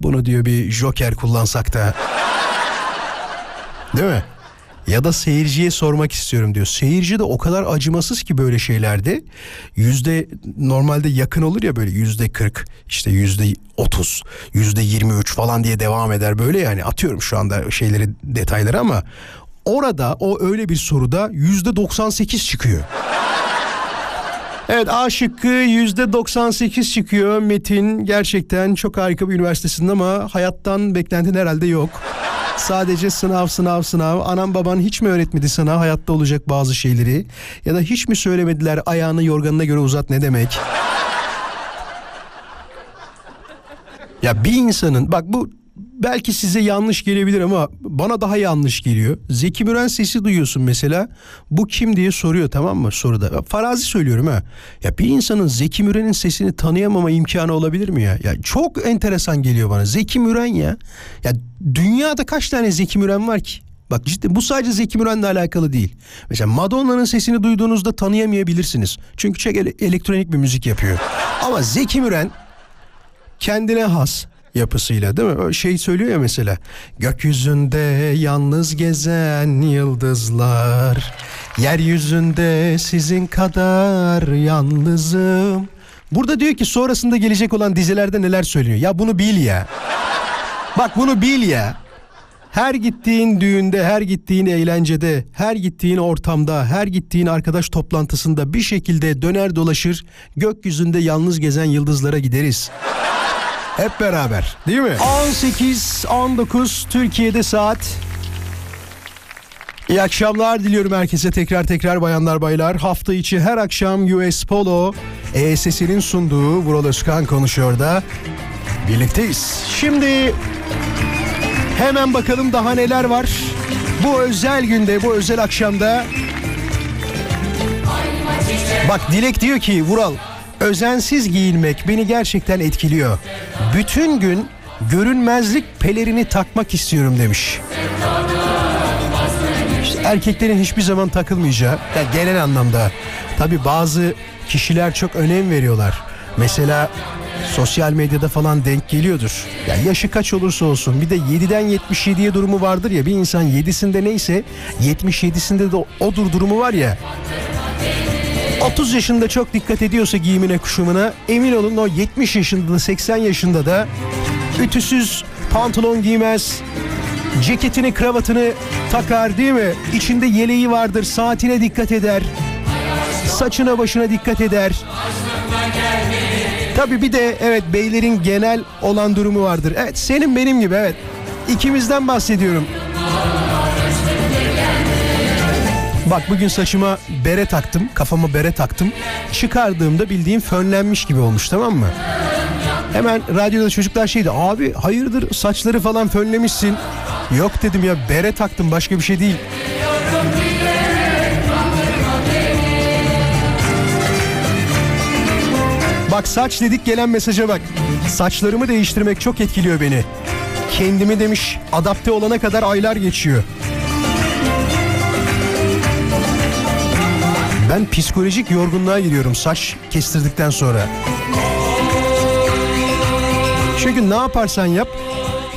bunu diyor bir joker kullansak da. Değil mi? Ya da seyirciye sormak istiyorum diyor. Seyirci de o kadar acımasız ki böyle şeylerde. Yüzde normalde yakın olur ya böyle yüzde kırk işte yüzde otuz yüzde yirmi üç falan diye devam eder böyle yani atıyorum şu anda şeyleri detayları ama orada o öyle bir soruda yüzde doksan sekiz çıkıyor. Evet A şıkkı %98 çıkıyor. Metin gerçekten çok harika bir üniversitesinde ama hayattan beklentin herhalde yok. Sadece sınav sınav sınav. Anam baban hiç mi öğretmedi sana hayatta olacak bazı şeyleri? Ya da hiç mi söylemediler ayağını yorganına göre uzat ne demek? Ya bir insanın bak bu belki size yanlış gelebilir ama bana daha yanlış geliyor. Zeki Müren sesi duyuyorsun mesela. Bu kim diye soruyor tamam mı soruda. Farazi söylüyorum ha. Ya bir insanın Zeki Müren'in sesini tanıyamama imkanı olabilir mi ya? Ya çok enteresan geliyor bana. Zeki Müren ya. Ya dünyada kaç tane Zeki Müren var ki? Bak ciddi bu sadece Zeki Müren'le alakalı değil. Mesela Madonna'nın sesini duyduğunuzda tanıyamayabilirsiniz. Çünkü ele- elektronik bir müzik yapıyor. Ama Zeki Müren kendine has yapısıyla değil mi? Şey söylüyor ya mesela. Gökyüzünde yalnız gezen yıldızlar. Yeryüzünde sizin kadar yalnızım. Burada diyor ki sonrasında gelecek olan dizilerde neler söylüyor. Ya bunu bil ya. Bak bunu bil ya. Her gittiğin düğünde, her gittiğin eğlencede, her gittiğin ortamda, her gittiğin arkadaş toplantısında bir şekilde döner dolaşır gökyüzünde yalnız gezen yıldızlara gideriz. Hep beraber değil mi? 18-19 Türkiye'de saat. İyi akşamlar diliyorum herkese tekrar tekrar bayanlar baylar. Hafta içi her akşam US Polo ESS'nin sunduğu Vural Özkan konuşuyor da birlikteyiz. Şimdi hemen bakalım daha neler var. Bu özel günde, bu özel akşamda Bak Dilek diyor ki Vural özensiz giyinmek beni gerçekten etkiliyor. Bütün gün görünmezlik pelerini takmak istiyorum demiş. İşte erkeklerin hiçbir zaman takılmayacağı yani genel anlamda. Tabi bazı kişiler çok önem veriyorlar. Mesela sosyal medyada falan denk geliyordur. Ya yaşı kaç olursa olsun bir de 7'den 77'ye durumu vardır ya bir insan 7'sinde neyse 77'sinde de odur durumu var ya. 30 yaşında çok dikkat ediyorsa giyimine kuşamına emin olun o 70 yaşında da 80 yaşında da ütüsüz pantolon giymez. Ceketini kravatını takar değil mi? İçinde yeleği vardır saatine dikkat eder. Saçına başına dikkat eder. Tabii bir de evet beylerin genel olan durumu vardır. Evet senin benim gibi evet. İkimizden bahsediyorum. Bak bugün saçıma bere taktım, kafama bere taktım. Çıkardığımda bildiğim fönlenmiş gibi olmuş tamam mı? Hemen radyoda çocuklar şeydi abi hayırdır saçları falan fönlemişsin. Yok dedim ya bere taktım başka bir şey değil. Bak saç dedik gelen mesaja bak. Saçlarımı değiştirmek çok etkiliyor beni. Kendimi demiş adapte olana kadar aylar geçiyor. Ben psikolojik yorgunluğa giriyorum saç kestirdikten sonra. Çünkü ne yaparsan yap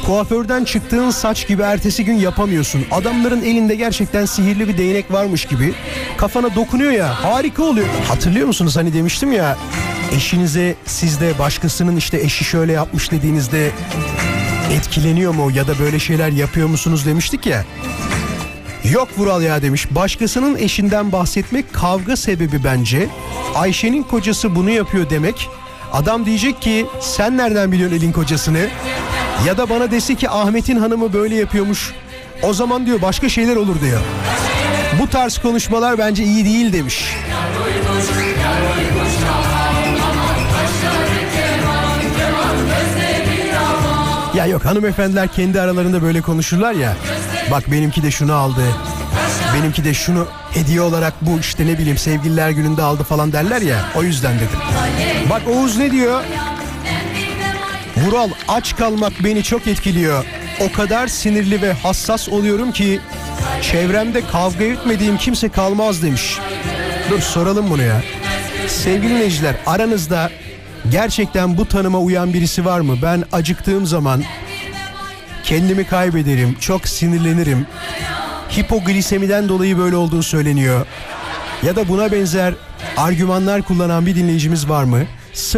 kuaförden çıktığın saç gibi ertesi gün yapamıyorsun. Adamların elinde gerçekten sihirli bir değnek varmış gibi kafana dokunuyor ya harika oluyor. Hatırlıyor musunuz hani demiştim ya eşinize siz de başkasının işte eşi şöyle yapmış dediğinizde etkileniyor mu ya da böyle şeyler yapıyor musunuz demiştik ya. Yok Vural ya demiş. Başkasının eşinden bahsetmek kavga sebebi bence. Ayşe'nin kocası bunu yapıyor demek. Adam diyecek ki sen nereden biliyorsun elin kocasını? Ya da bana dese ki Ahmet'in hanımı böyle yapıyormuş. O zaman diyor başka şeyler olur diyor. Bu tarz konuşmalar bence iyi değil demiş. Ya yok hanımefendiler kendi aralarında böyle konuşurlar ya. Bak benimki de şunu aldı. Benimki de şunu hediye olarak bu işte ne bileyim sevgililer gününde aldı falan derler ya. O yüzden dedim. Bak Oğuz ne diyor? Vural aç kalmak beni çok etkiliyor. O kadar sinirli ve hassas oluyorum ki çevremde kavga etmediğim kimse kalmaz demiş. Dur soralım bunu ya. Sevgili dinleyiciler aranızda gerçekten bu tanıma uyan birisi var mı? Ben acıktığım zaman kendimi kaybederim, çok sinirlenirim. Hipoglisemiden dolayı böyle olduğu söyleniyor. Ya da buna benzer argümanlar kullanan bir dinleyicimiz var mı?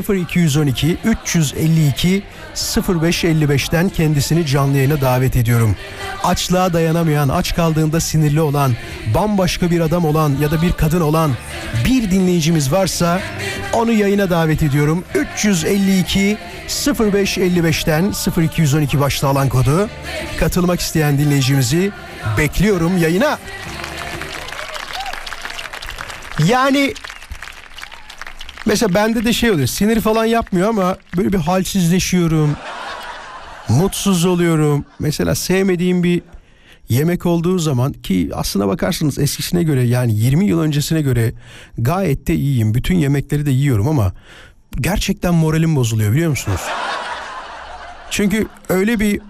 0212 352 0555'ten kendisini canlı yayına davet ediyorum. Açlığa dayanamayan, aç kaldığında sinirli olan, bambaşka bir adam olan ya da bir kadın olan bir dinleyicimiz varsa onu yayına davet ediyorum. 352 0555'ten 0212 başta alan kodu katılmak isteyen dinleyicimizi bekliyorum yayına. Yani Mesela bende de şey oluyor sinir falan yapmıyor ama böyle bir halsizleşiyorum. Mutsuz oluyorum. Mesela sevmediğim bir yemek olduğu zaman ki aslına bakarsınız eskisine göre yani 20 yıl öncesine göre gayet de iyiyim. Bütün yemekleri de yiyorum ama gerçekten moralim bozuluyor biliyor musunuz? Çünkü öyle bir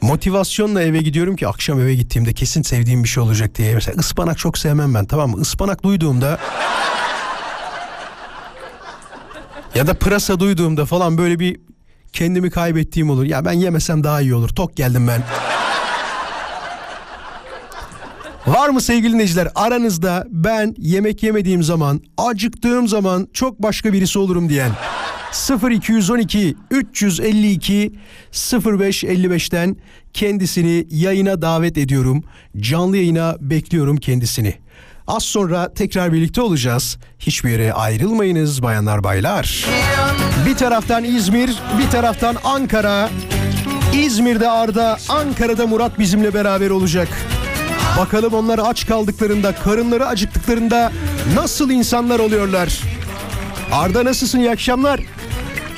motivasyonla eve gidiyorum ki akşam eve gittiğimde kesin sevdiğim bir şey olacak diye. Mesela ıspanak çok sevmem ben tamam mı? Ispanak duyduğumda ya da pırasa duyduğumda falan böyle bir kendimi kaybettiğim olur. Ya ben yemesem daha iyi olur. Tok geldim ben. Var mı sevgili dinleyiciler aranızda ben yemek yemediğim zaman acıktığım zaman çok başka birisi olurum diyen 0212 352 0555'ten kendisini yayına davet ediyorum. Canlı yayına bekliyorum kendisini. Az sonra tekrar birlikte olacağız. Hiçbir yere ayrılmayınız bayanlar baylar. Bir taraftan İzmir, bir taraftan Ankara. İzmir'de Arda, Ankara'da Murat bizimle beraber olacak. Bakalım onlar aç kaldıklarında, karınları acıktıklarında nasıl insanlar oluyorlar? Arda nasılsın? İyi akşamlar.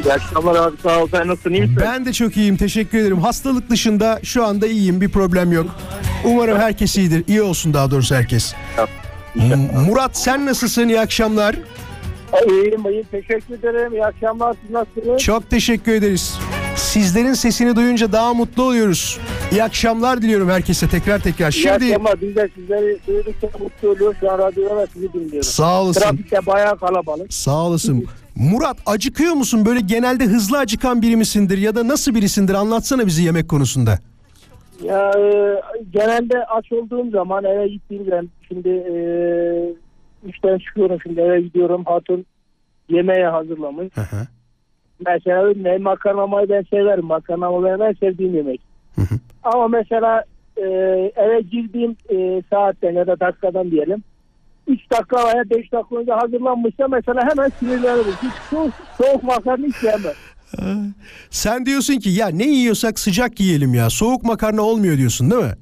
İyi akşamlar abi sağ ol sen nasılsın iyi misin? Ben de çok iyiyim. Teşekkür ederim. Hastalık dışında şu anda iyiyim. Bir problem yok. Umarım herkes iyidir. İyi olsun daha doğrusu herkes. M- Murat sen nasılsın? İyi akşamlar. İyiyim iyiyim teşekkür ederim iyi akşamlar siz nasılsınız? Çok teşekkür ederiz. Sizlerin sesini duyunca daha mutlu oluyoruz. İyi akşamlar diliyorum herkese tekrar tekrar. İyi Şimdi akşamlar biz de sizleri duydukça mutlu oluyoruz şu an radyoda da sizi dinliyoruz. sağ olasın. Trafikte bayağı kalabalık. Sağ olasın. Murat acıkıyor musun? Böyle genelde hızlı acıkan biri misindir ya da nasıl birisindir? Anlatsana bizi yemek konusunda. Ya e, genelde aç olduğum zaman eve gittiğim zaman şimdi e, işten çıkıyorum şimdi eve gidiyorum hatun yemeğe hazırlamış. Hı hı. Mesela ne makarnamayı ben severim. Makarnamı benim en sevdiğim yemek. Hı hı. Ama mesela e, eve girdiğim e, saatten ya da dakikadan diyelim 3 dakika veya 5 dakika önce hazırlanmışsa mesela hemen sinirlenirim. Hiç soğuk, soğuk makarna hiç yemem. Sen diyorsun ki ya ne yiyorsak sıcak yiyelim ya. Soğuk makarna olmuyor diyorsun değil mi?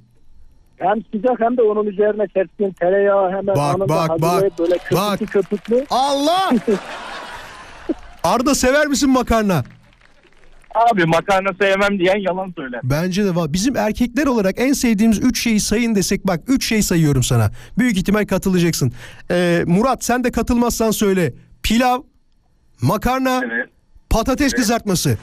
Hem sıcak hem de onun üzerine serptiğim tereyağı hemen Bak, anında bak, bak, böyle köpüklü bak. köpüklü. Allah! Arda sever misin makarna? Abi makarna sevmem diyen yalan söyler. Bence de var. Bizim erkekler olarak en sevdiğimiz 3 şeyi sayın desek bak 3 şey sayıyorum sana. Büyük ihtimal katılacaksın. Ee, Murat sen de katılmazsan söyle. Pilav, makarna, Evet. Patates kızartması.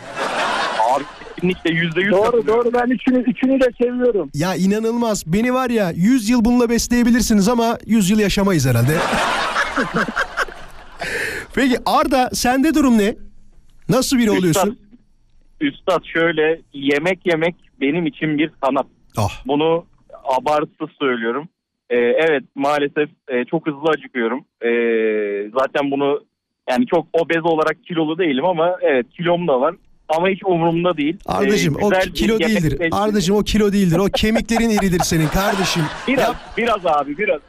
Abi kesinlikle yüzde yüz Doğru doğru ben üçünü, üçünü de seviyorum. Ya inanılmaz. Beni var ya 100 yıl bununla besleyebilirsiniz ama 100 yıl yaşamayız herhalde. Peki Arda sende durum ne? Nasıl biri oluyorsun? Üstad şöyle yemek yemek benim için bir sanat. Ah. Bunu abartısız söylüyorum. Ee, evet maalesef e, çok hızlı acıkıyorum. Ee, zaten bunu yani çok obez olarak kilolu değilim ama evet kilom da var. ama hiç umurumda değil. Ardacığım Ee, o kilo değildir. sevdim. Ardacığım o kilo değildir. O kemiklerin iridir senin kardeşim. Biraz, Yap. biraz abi biraz.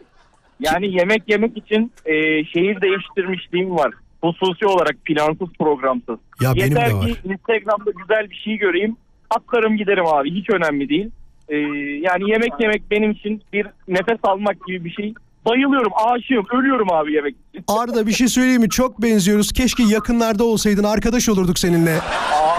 Yani yemek yemek için e, şehir değiştirmişliğim var. Hususi olarak plansız programsız. Ya benim Yeter de var. ki Instagram'da güzel bir şey göreyim. Atlarım giderim abi hiç önemli değil. E, yani yemek yemek benim için bir nefes almak gibi bir şey. Bayılıyorum aşığım ölüyorum abi yemek. Arda bir şey söyleyeyim mi? Çok benziyoruz. Keşke yakınlarda olsaydın. Arkadaş olurduk seninle.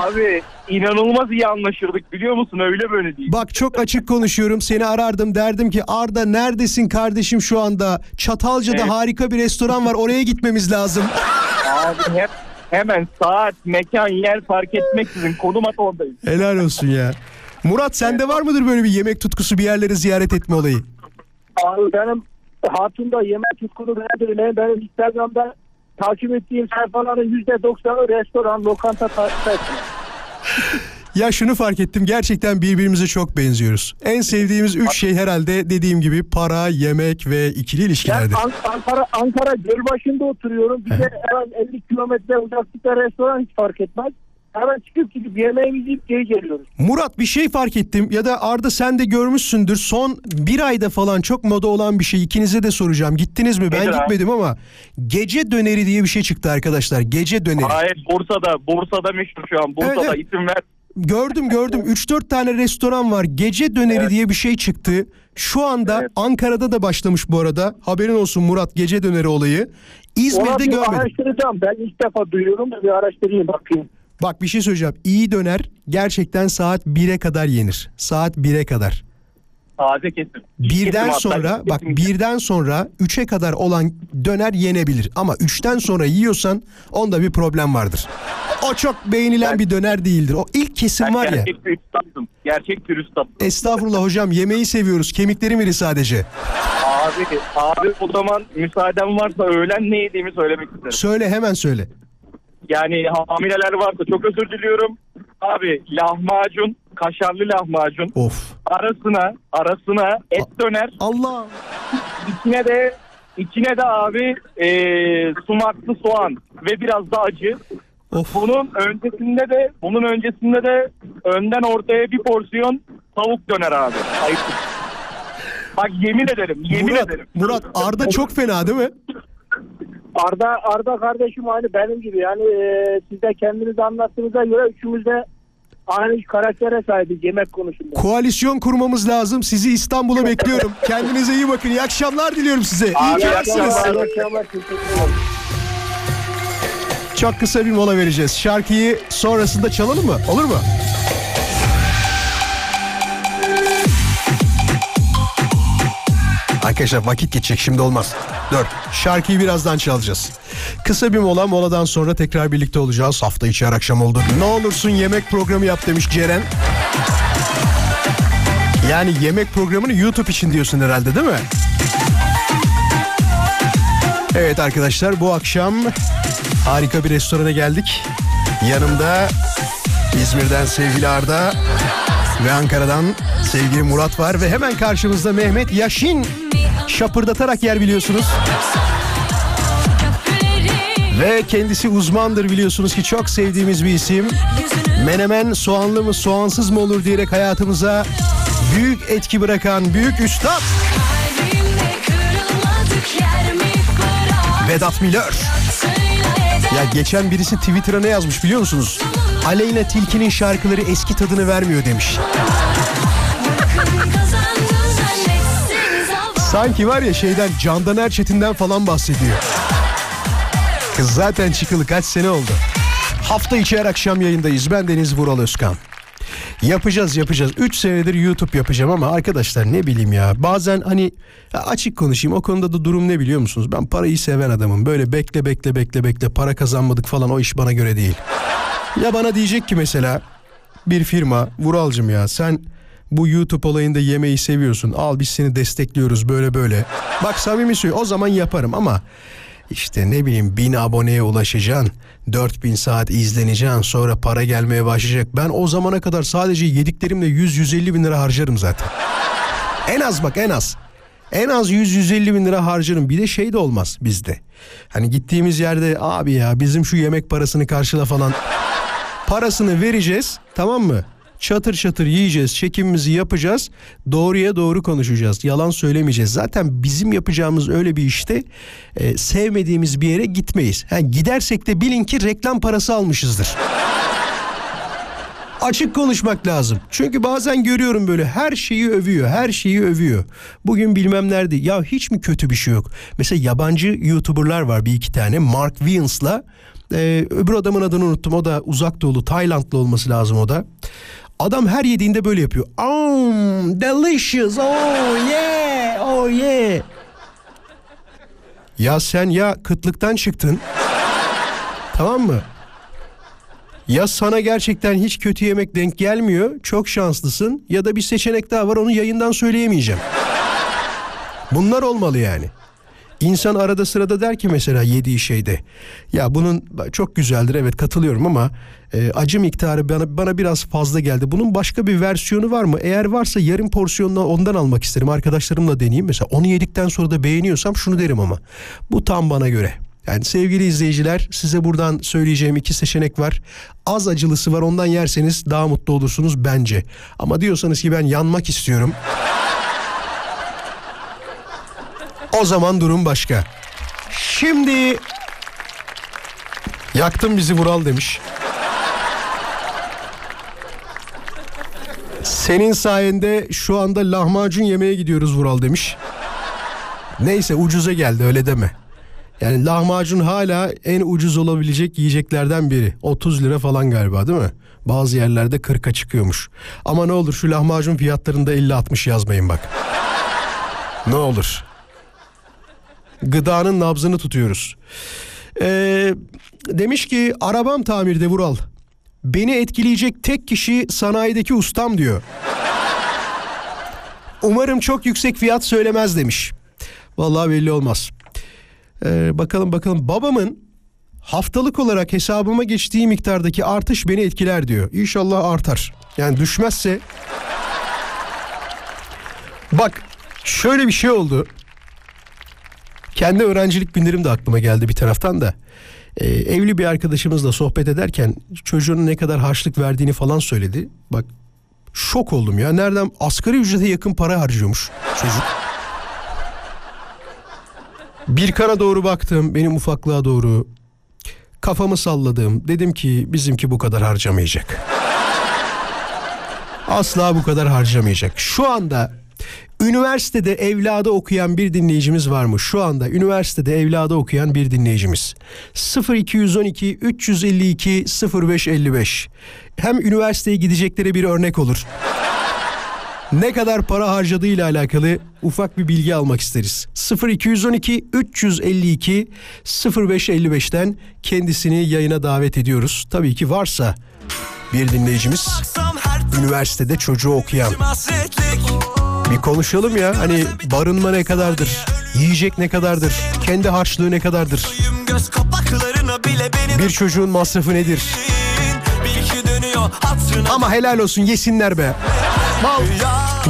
Abi inanılmaz iyi anlaşırdık biliyor musun öyle böyle değil. Bak çok açık konuşuyorum. Seni arardım derdim ki Arda neredesin kardeşim şu anda? Çatalca'da Evet. harika bir restoran var. Oraya gitmemiz lazım. Abi hep hemen saat, mekan, yer fark etmeksizin konum at oradayım. Helal olsun ya. Murat sende var mıdır böyle bir yemek tutkusu bir yerleri ziyaret etme olayı? Abi benim hatunda yemek tutkunu ne? Benim Instagram'da takip ettiğim sayfaların %90'ı restoran, lokanta sayfaları. Ya şunu fark ettim gerçekten birbirimize çok benziyoruz. En sevdiğimiz üç şey herhalde dediğim gibi para, yemek ve ikili Ben ilişkilerdir. An- Ankara, Ankara Gölbaşı'nda oturuyorum. Bir de hemen 50 kilometre uzaklıkta restoran hiç fark etmez. Hemen çıkıp gidip yemeğimizi yiyip geri geliyoruz. Murat bir şey fark ettim ya da Arda sen de görmüşsündür. Son bir ayda falan çok moda olan bir şey ikinize de soracağım. Gittiniz mi? Ben Nedir abi? gitmedim ama gece döneri diye bir şey çıktı arkadaşlar. Gece döneri. Hayır Bursa'da, Bursa'da meşhur şu an. Bursa'da Evet, evet. isim ver. Gördüm gördüm 3-4 tane restoran var. Gece döneri Evet. diye bir şey çıktı. Şu anda Evet. Ankara'da da başlamış bu arada. Haberin olsun Murat gece döneri olayı. İzmir'de görmedim. araştıracağım. Ben ilk defa duyuyorum da bir araştırayım bakayım. Bak bir şey söyleyeceğim. İyi döner gerçekten saat 1'e kadar yenir. Saat 1'e kadar. Taze kesim. Birden Kesim hatta, sonra bak kesinlikle. birden sonra 3'e kadar olan döner yenebilir. Ama 3'ten sonra yiyorsan onda bir problem vardır. O çok beğenilen bir döner değildir. O ilk kesim Ben var ya. gerçek bir üstadım. Gerçek bir üstadım. Estağfurullah hocam yemeği seviyoruz. Kemiklerim iri sadece. Abi, abi o zaman müsaaden varsa öğlen ne yediğimi söylemek isterim. Söyle hemen söyle. Yani hamileler varsa çok özür diliyorum. Abi lahmacun, kaşarlı lahmacun. Of. Arasına, arasına et döner. Allah. İçine de içine de abi eee sumaklı soğan ve biraz da acı. Of. Bunun öncesinde de bunun öncesinde de önden ortaya bir porsiyon tavuk döner abi. Ayıp. Bak yemin ederim, yemin Murat, ederim. Murat Arda çok fena değil mi? Arda Arda kardeşim aynı benim gibi. Yani e, siz de kendiniz anlattığınıza göre üçümüz de aynı karaktere sahibiz yemek konusunda. Koalisyon kurmamız lazım. Sizi İstanbul'a bekliyorum. Kendinize iyi bakın. İyi akşamlar diliyorum size. İyi ki varsınız. Çok kısa bir mola vereceğiz. Şarkıyı sonrasında çalalım mı? Olur mu? Arkadaşlar vakit geçecek şimdi olmaz. Dur. Şarkıyı birazdan çalacağız. Kısa bir mola moladan sonra tekrar birlikte olacağız. Hafta içi her akşam oldu. Ne olursun yemek programı yap demiş Ceren. Yani yemek programını YouTube için diyorsun herhalde değil mi? Evet arkadaşlar bu akşam harika bir restorana geldik. Yanımda İzmir'den sevgili Arda ve Ankara'dan sevgili Murat var ve hemen karşımızda Mehmet Yaşin şapırdatarak yer biliyorsunuz. Ve kendisi uzmandır biliyorsunuz ki çok sevdiğimiz bir isim. Menemen soğanlı mı soğansız mı olur diyerek hayatımıza büyük etki bırakan büyük üstad Vedat Milor. Ya geçen birisi Twitter'a ne yazmış biliyor musunuz? Aleyna Tilki'nin şarkıları eski tadını vermiyor demiş. Sanki var ya şeyden Candan Erçetin'den falan bahsediyor. Kız zaten çıkılı kaç sene oldu. Hafta içi her akşam yayındayız. Ben Deniz Vural Özkan. Yapacağız yapacağız. 3 senedir YouTube yapacağım ama arkadaşlar ne bileyim ya. Bazen hani açık konuşayım o konuda da durum ne biliyor musunuz? Ben parayı seven adamım. Böyle bekle bekle bekle bekle para kazanmadık falan o iş bana göre değil. Ya bana diyecek ki mesela bir firma Vuralcım ya sen bu YouTube olayında yemeği seviyorsun. Al biz seni destekliyoruz böyle böyle. Bak samimi söylüyorum o zaman yaparım ama işte ne bileyim bin aboneye ulaşacaksın. 4000 saat izleneceksin sonra para gelmeye başlayacak. Ben o zamana kadar sadece yediklerimle 100-150 bin lira harcarım zaten. En az bak en az. En az 100-150 bin lira harcarım. Bir de şey de olmaz bizde. Hani gittiğimiz yerde abi ya bizim şu yemek parasını karşıla falan. Parasını vereceğiz tamam mı? Çatır çatır yiyeceğiz, çekimimizi yapacağız. Doğruya doğru konuşacağız. Yalan söylemeyeceğiz. Zaten bizim yapacağımız öyle bir işte e, sevmediğimiz bir yere gitmeyiz. Ha, gidersek de bilin ki reklam parası almışızdır. Açık konuşmak lazım. Çünkü bazen görüyorum böyle her şeyi övüyor, her şeyi övüyor. Bugün bilmem nerede. Ya hiç mi kötü bir şey yok? Mesela yabancı YouTuber'lar var bir iki tane. Mark Wiens'la e, öbür adamın adını unuttum. O da uzak doğulu, Taylandlı olması lazım o da. Adam her yediğinde böyle yapıyor. Oh, delicious. Oh yeah. Oh yeah. Ya sen ya kıtlıktan çıktın. tamam mı? Ya sana gerçekten hiç kötü yemek denk gelmiyor, çok şanslısın ya da bir seçenek daha var onu yayından söyleyemeyeceğim. Bunlar olmalı yani. İnsan arada sırada der ki mesela yediği şeyde ya bunun çok güzeldir evet katılıyorum ama e, acı miktarı bana, bana biraz fazla geldi. Bunun başka bir versiyonu var mı? Eğer varsa yarım porsiyonla ondan almak isterim. Arkadaşlarımla deneyeyim. Mesela onu yedikten sonra da beğeniyorsam şunu derim ama. Bu tam bana göre. Yani sevgili izleyiciler size buradan söyleyeceğim iki seçenek var. Az acılısı var ondan yerseniz daha mutlu olursunuz bence. Ama diyorsanız ki ben yanmak istiyorum. O zaman durum başka. Şimdi yaktın bizi Vural demiş. Senin sayende şu anda lahmacun yemeye gidiyoruz Vural demiş. Neyse ucuza geldi öyle deme. Yani lahmacun hala en ucuz olabilecek yiyeceklerden biri. 30 lira falan galiba değil mi? Bazı yerlerde 40'a çıkıyormuş. Ama ne olur şu lahmacun fiyatlarında 50-60 yazmayın bak. ne olur. Gıdanın nabzını tutuyoruz. Ee, demiş ki arabam tamirde Vural. Beni etkileyecek tek kişi sanayideki ustam diyor. Umarım çok yüksek fiyat söylemez demiş. Vallahi belli olmaz. Ee, bakalım bakalım babamın haftalık olarak hesabıma geçtiği miktardaki artış beni etkiler diyor. İnşallah artar. Yani düşmezse Bak şöyle bir şey oldu. Kendi öğrencilik günlerim de aklıma geldi bir taraftan da. Ee, evli bir arkadaşımızla sohbet ederken çocuğunun ne kadar harçlık verdiğini falan söyledi. Bak şok oldum ya. Nereden asgari ücrete yakın para harcıyormuş çocuk. Bir kana doğru baktım benim ufaklığa doğru. Kafamı salladım. Dedim ki bizimki bu kadar harcamayacak. Asla bu kadar harcamayacak. Şu anda üniversitede evladı okuyan bir dinleyicimiz var mı? Şu anda üniversitede evladı okuyan bir dinleyicimiz. 0212 352 0555. Hem üniversiteye gidecekleri bir örnek olur ne kadar para harcadığıyla alakalı ufak bir bilgi almak isteriz. 0212 352 0555'ten kendisini yayına davet ediyoruz. Tabii ki varsa bir dinleyicimiz üniversitede çocuğu okuyan. Bir konuşalım ya hani barınma ne kadardır? Yiyecek ne kadardır? Kendi harçlığı ne kadardır? Bir çocuğun masrafı nedir? Ama helal olsun yesinler be.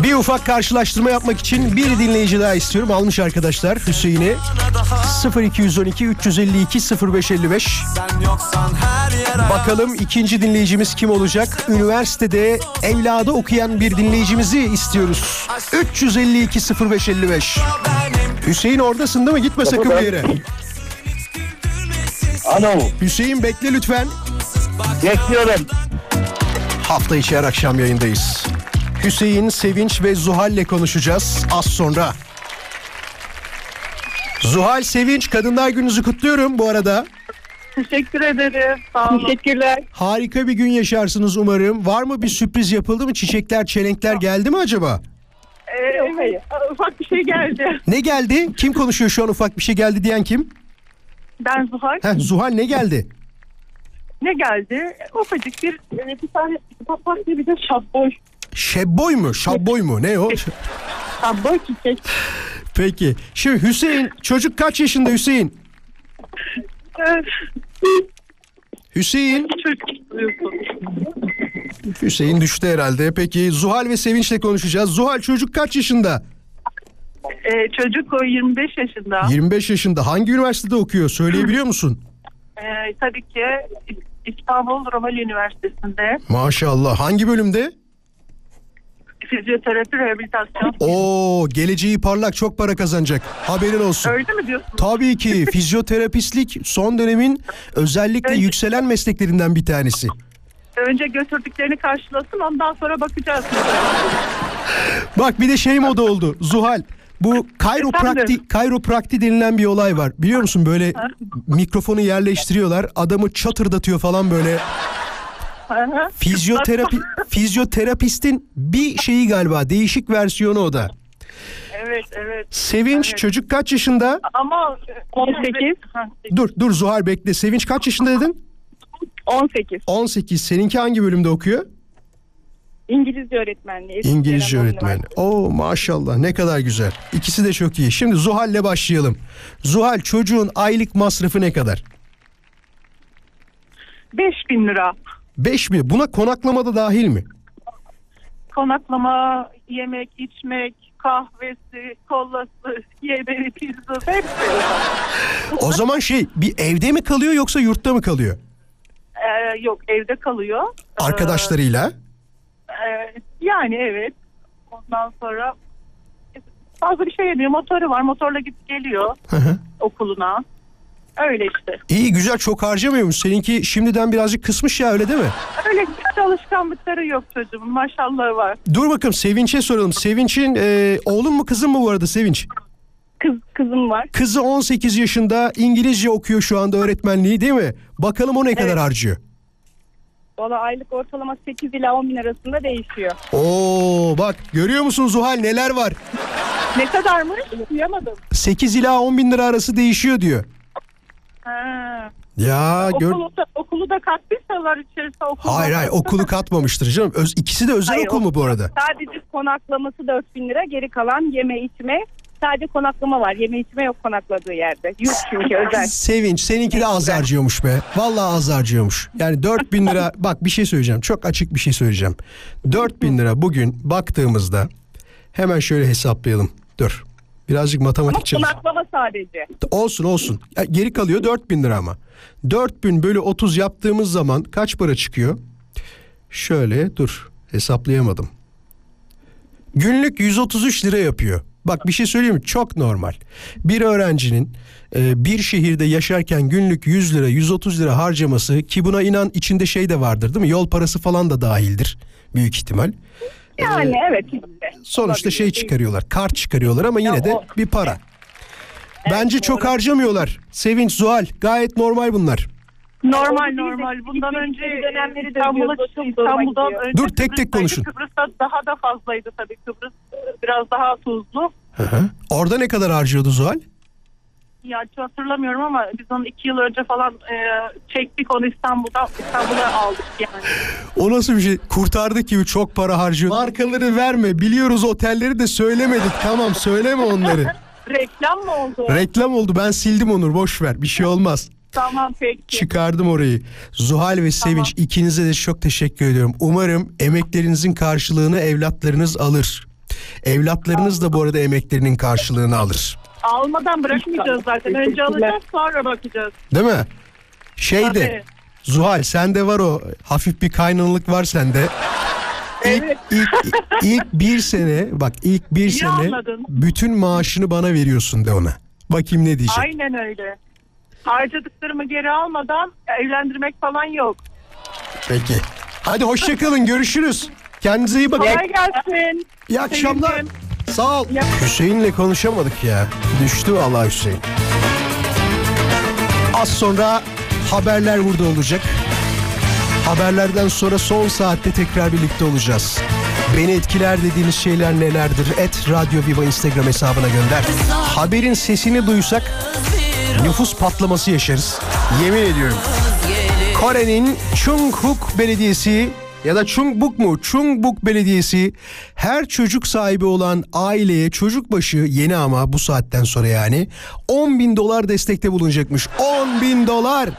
Bir ufak karşılaştırma yapmak için bir dinleyici daha istiyorum. Almış arkadaşlar Hüseyin'i. 0212 352 0555. Bakalım ikinci dinleyicimiz kim olacak? Üniversitede evladı okuyan bir dinleyicimizi istiyoruz. 352 0555. Hüseyin oradasın değil mi? Gitme sakın bir yere. Alo. Hüseyin bekle lütfen. Bekliyorum. Hafta içi her akşam yayındayız. Hüseyin, Sevinç ve Zuhal'le konuşacağız az sonra. Zuhal, Sevinç, Kadınlar Günü'nüzü kutluyorum bu arada. Teşekkür ederim. Sağ olun. Teşekkürler. Harika bir gün yaşarsınız umarım. Var mı bir sürpriz yapıldı mı? Çiçekler, çelenkler geldi mi acaba? Ee, hayır. Ufak bir şey geldi. Ne geldi? Kim konuşuyor şu an ufak bir şey geldi diyen kim? Ben Zuhal. Heh, Zuhal ne geldi? Ne geldi? Ufacık bir, e, bir tane papatya bir de şabboy. Şebboy mu? Şabboy mu? Ne o? Şabboy çiçek. Peki. Şimdi Hüseyin, çocuk kaç yaşında Hüseyin? Hüseyin. Hüseyin düştü herhalde. Peki Zuhal ve Sevinç'le konuşacağız. Zuhal çocuk kaç yaşında? Ee, çocuk o 25 yaşında. 25 yaşında. Hangi üniversitede okuyor? Söyleyebiliyor musun? Ee, tabii ki İstanbul Romali Üniversitesi'nde Maşallah. Hangi bölümde? Fizyoterapi rehabilitasyon. Oo, geleceği parlak çok para kazanacak. Haberin olsun. Öyle mi diyorsun? Tabii ki fizyoterapistlik son dönemin özellikle Evet. yükselen mesleklerinden bir tanesi. Önce götürdüklerini karşılasın ondan sonra bakacağız. Bak bir de şey moda oldu. Zuhal. Bu kayroprakti, kayroprakti denilen bir olay var. Biliyor musun böyle mikrofonu yerleştiriyorlar. Adamı çatırdatıyor falan böyle. Fizyoterapi fizyoterapistin bir şeyi galiba değişik versiyonu o da. Evet evet. Sevinç Evet. çocuk kaç yaşında? Ama 18. Dur dur Zuhal bekle. Sevinç kaç yaşında dedin? 18. 18. Seninki hangi bölümde okuyor? İngilizce öğretmenliği. İngilizce. Üniversitesi. Oo maşallah ne kadar güzel. İkisi de çok iyi. Şimdi Zuhal'le başlayalım. Zuhal çocuğun aylık masrafı ne kadar? 5000 lira. 5 mi? Buna konaklamada dahil mi? Konaklama, yemek, içmek, kahvesi, kollası, yemeği, pizza hepsi. O zaman şey bir evde mi kalıyor yoksa yurtta mı kalıyor? Ee, yok evde kalıyor. Ee, Arkadaşlarıyla. e, yani evet. Ondan sonra fazla bir şey yemiyor. Motoru var. Motorla gidip geliyor Hı hı. okuluna. Öyle işte. İyi güzel çok harcamıyormuş. Seninki şimdiden birazcık kısmış ya öyle değil mi? Öyle kötü alışkanlıkları yok çocuğumun. Maşallahı var. Dur bakalım Sevinç'e soralım. Sevinç'in e, oğlun mu kızın mı bu arada Sevinç? Kız kızım var. Kızı 18 yaşında İngilizce okuyor şu anda öğretmenliği değil mi? Bakalım o ne kadar Evet. harcıyor. Valla aylık ortalama 8 ila 10 bin arasında değişiyor. Oo bak görüyor musun Zuhal neler var? Ne kadarmış? Duyamadım. 8 ila 10 bin lira arası değişiyor diyor. Ha. Ya gör... Okulu, da, okulu da kattıysalar içerisine okulu. Hayır hayır okulu katmamıştır canım. Öz, ikisi de özel Hayır, okul mu bu arada? Sadece konaklaması 4 bin lira. Geri kalan yeme içme. Sadece konaklama var. Yeme içme yok konakladığı yerde. Yurt çünkü özel. Sevinç seninki de az harcıyormuş be. Vallahi az harcıyormuş. Yani 4 bin lira bak bir şey söyleyeceğim. Çok açık bir şey söyleyeceğim. 4 bin lira bugün baktığımızda hemen şöyle hesaplayalım. Dur. Birazcık Ama matematik çalış. konaklama sadece. Olsun olsun. Ya, geri kalıyor 4 bin lira ama. 4 bin bölü 30 yaptığımız zaman kaç para çıkıyor? Şöyle dur hesaplayamadım. Günlük 133 lira yapıyor. Bak bir şey söyleyeyim mi? Çok normal. Bir öğrencinin e, bir şehirde yaşarken günlük 100 lira 130 lira harcaması ki buna inan içinde şey de vardır değil mi? Yol parası falan da dahildir büyük ihtimal. Yani evet. Sonuçta şey çıkarıyorlar, kart çıkarıyorlar ama yine de o- bir para. Bence çok harcamıyorlar. Sevinç, Zuhal gayet normal bunlar. Normal normal. Bundan önce dönemleri de İstanbul'a çok İstanbul'dan önce Dur, tek tek konuşun. Kıbrıs'ta daha da fazlaydı tabii. Kıbrıs biraz daha tuzlu. Hı hı. Orada ne kadar harcıyordu Zuhal? Ya hiç hatırlamıyorum ama biz onu iki yıl önce falan e, çektik onu İstanbul'dan İstanbul'a aldık yani. O nasıl bir şey? Kurtardık gibi çok para harcıyor. Markaları verme. Biliyoruz otelleri de söylemedik. Tamam söyleme onları. Reklam mı oldu? Reklam oldu. Ben sildim Onur. Boş ver. Bir şey olmaz. tamam peki. Çıkardım orayı. Zuhal ve Sevinç ikinize de çok teşekkür ediyorum. Umarım emeklerinizin karşılığını evlatlarınız alır. Evlatlarınız da bu arada emeklerinin karşılığını alır. Almadan bırakmayacağız zaten. Önce alacağız sonra bakacağız. Değil mi? Şeyde Tabii. Zuhal sende var o hafif bir kaynanalık var sende. İlk, Evet. ilk, ilk bir sene bak ilk bir İyi sene anladın. bütün maaşını bana veriyorsun de ona. Bakayım ne diyecek. Aynen öyle. Harcadıklarımı geri almadan evlendirmek falan yok. Peki. Hadi hoşçakalın görüşürüz. Kendinize iyi bakın. Kolay gelsin. İyi akşamlar. Sevgilim. Sağ ol. Ya- Hüseyin'le konuşamadık ya. Düştü vallahi Hüseyin. Az sonra haberler burada olacak. Haberlerden sonra son saatte tekrar birlikte olacağız. Beni etkiler dediğiniz şeyler nelerdir? Et Radyo Viva Instagram hesabına gönder. Haberin sesini duysak nüfus patlaması yaşarız. Yemin ediyorum. Kore'nin Chunghuk Belediyesi ya da Chungbuk mu? Chungbuk Belediyesi her çocuk sahibi olan aileye çocuk başı yeni ama bu saatten sonra yani 10 bin dolar destekte bulunacakmış. 10 bin dolar.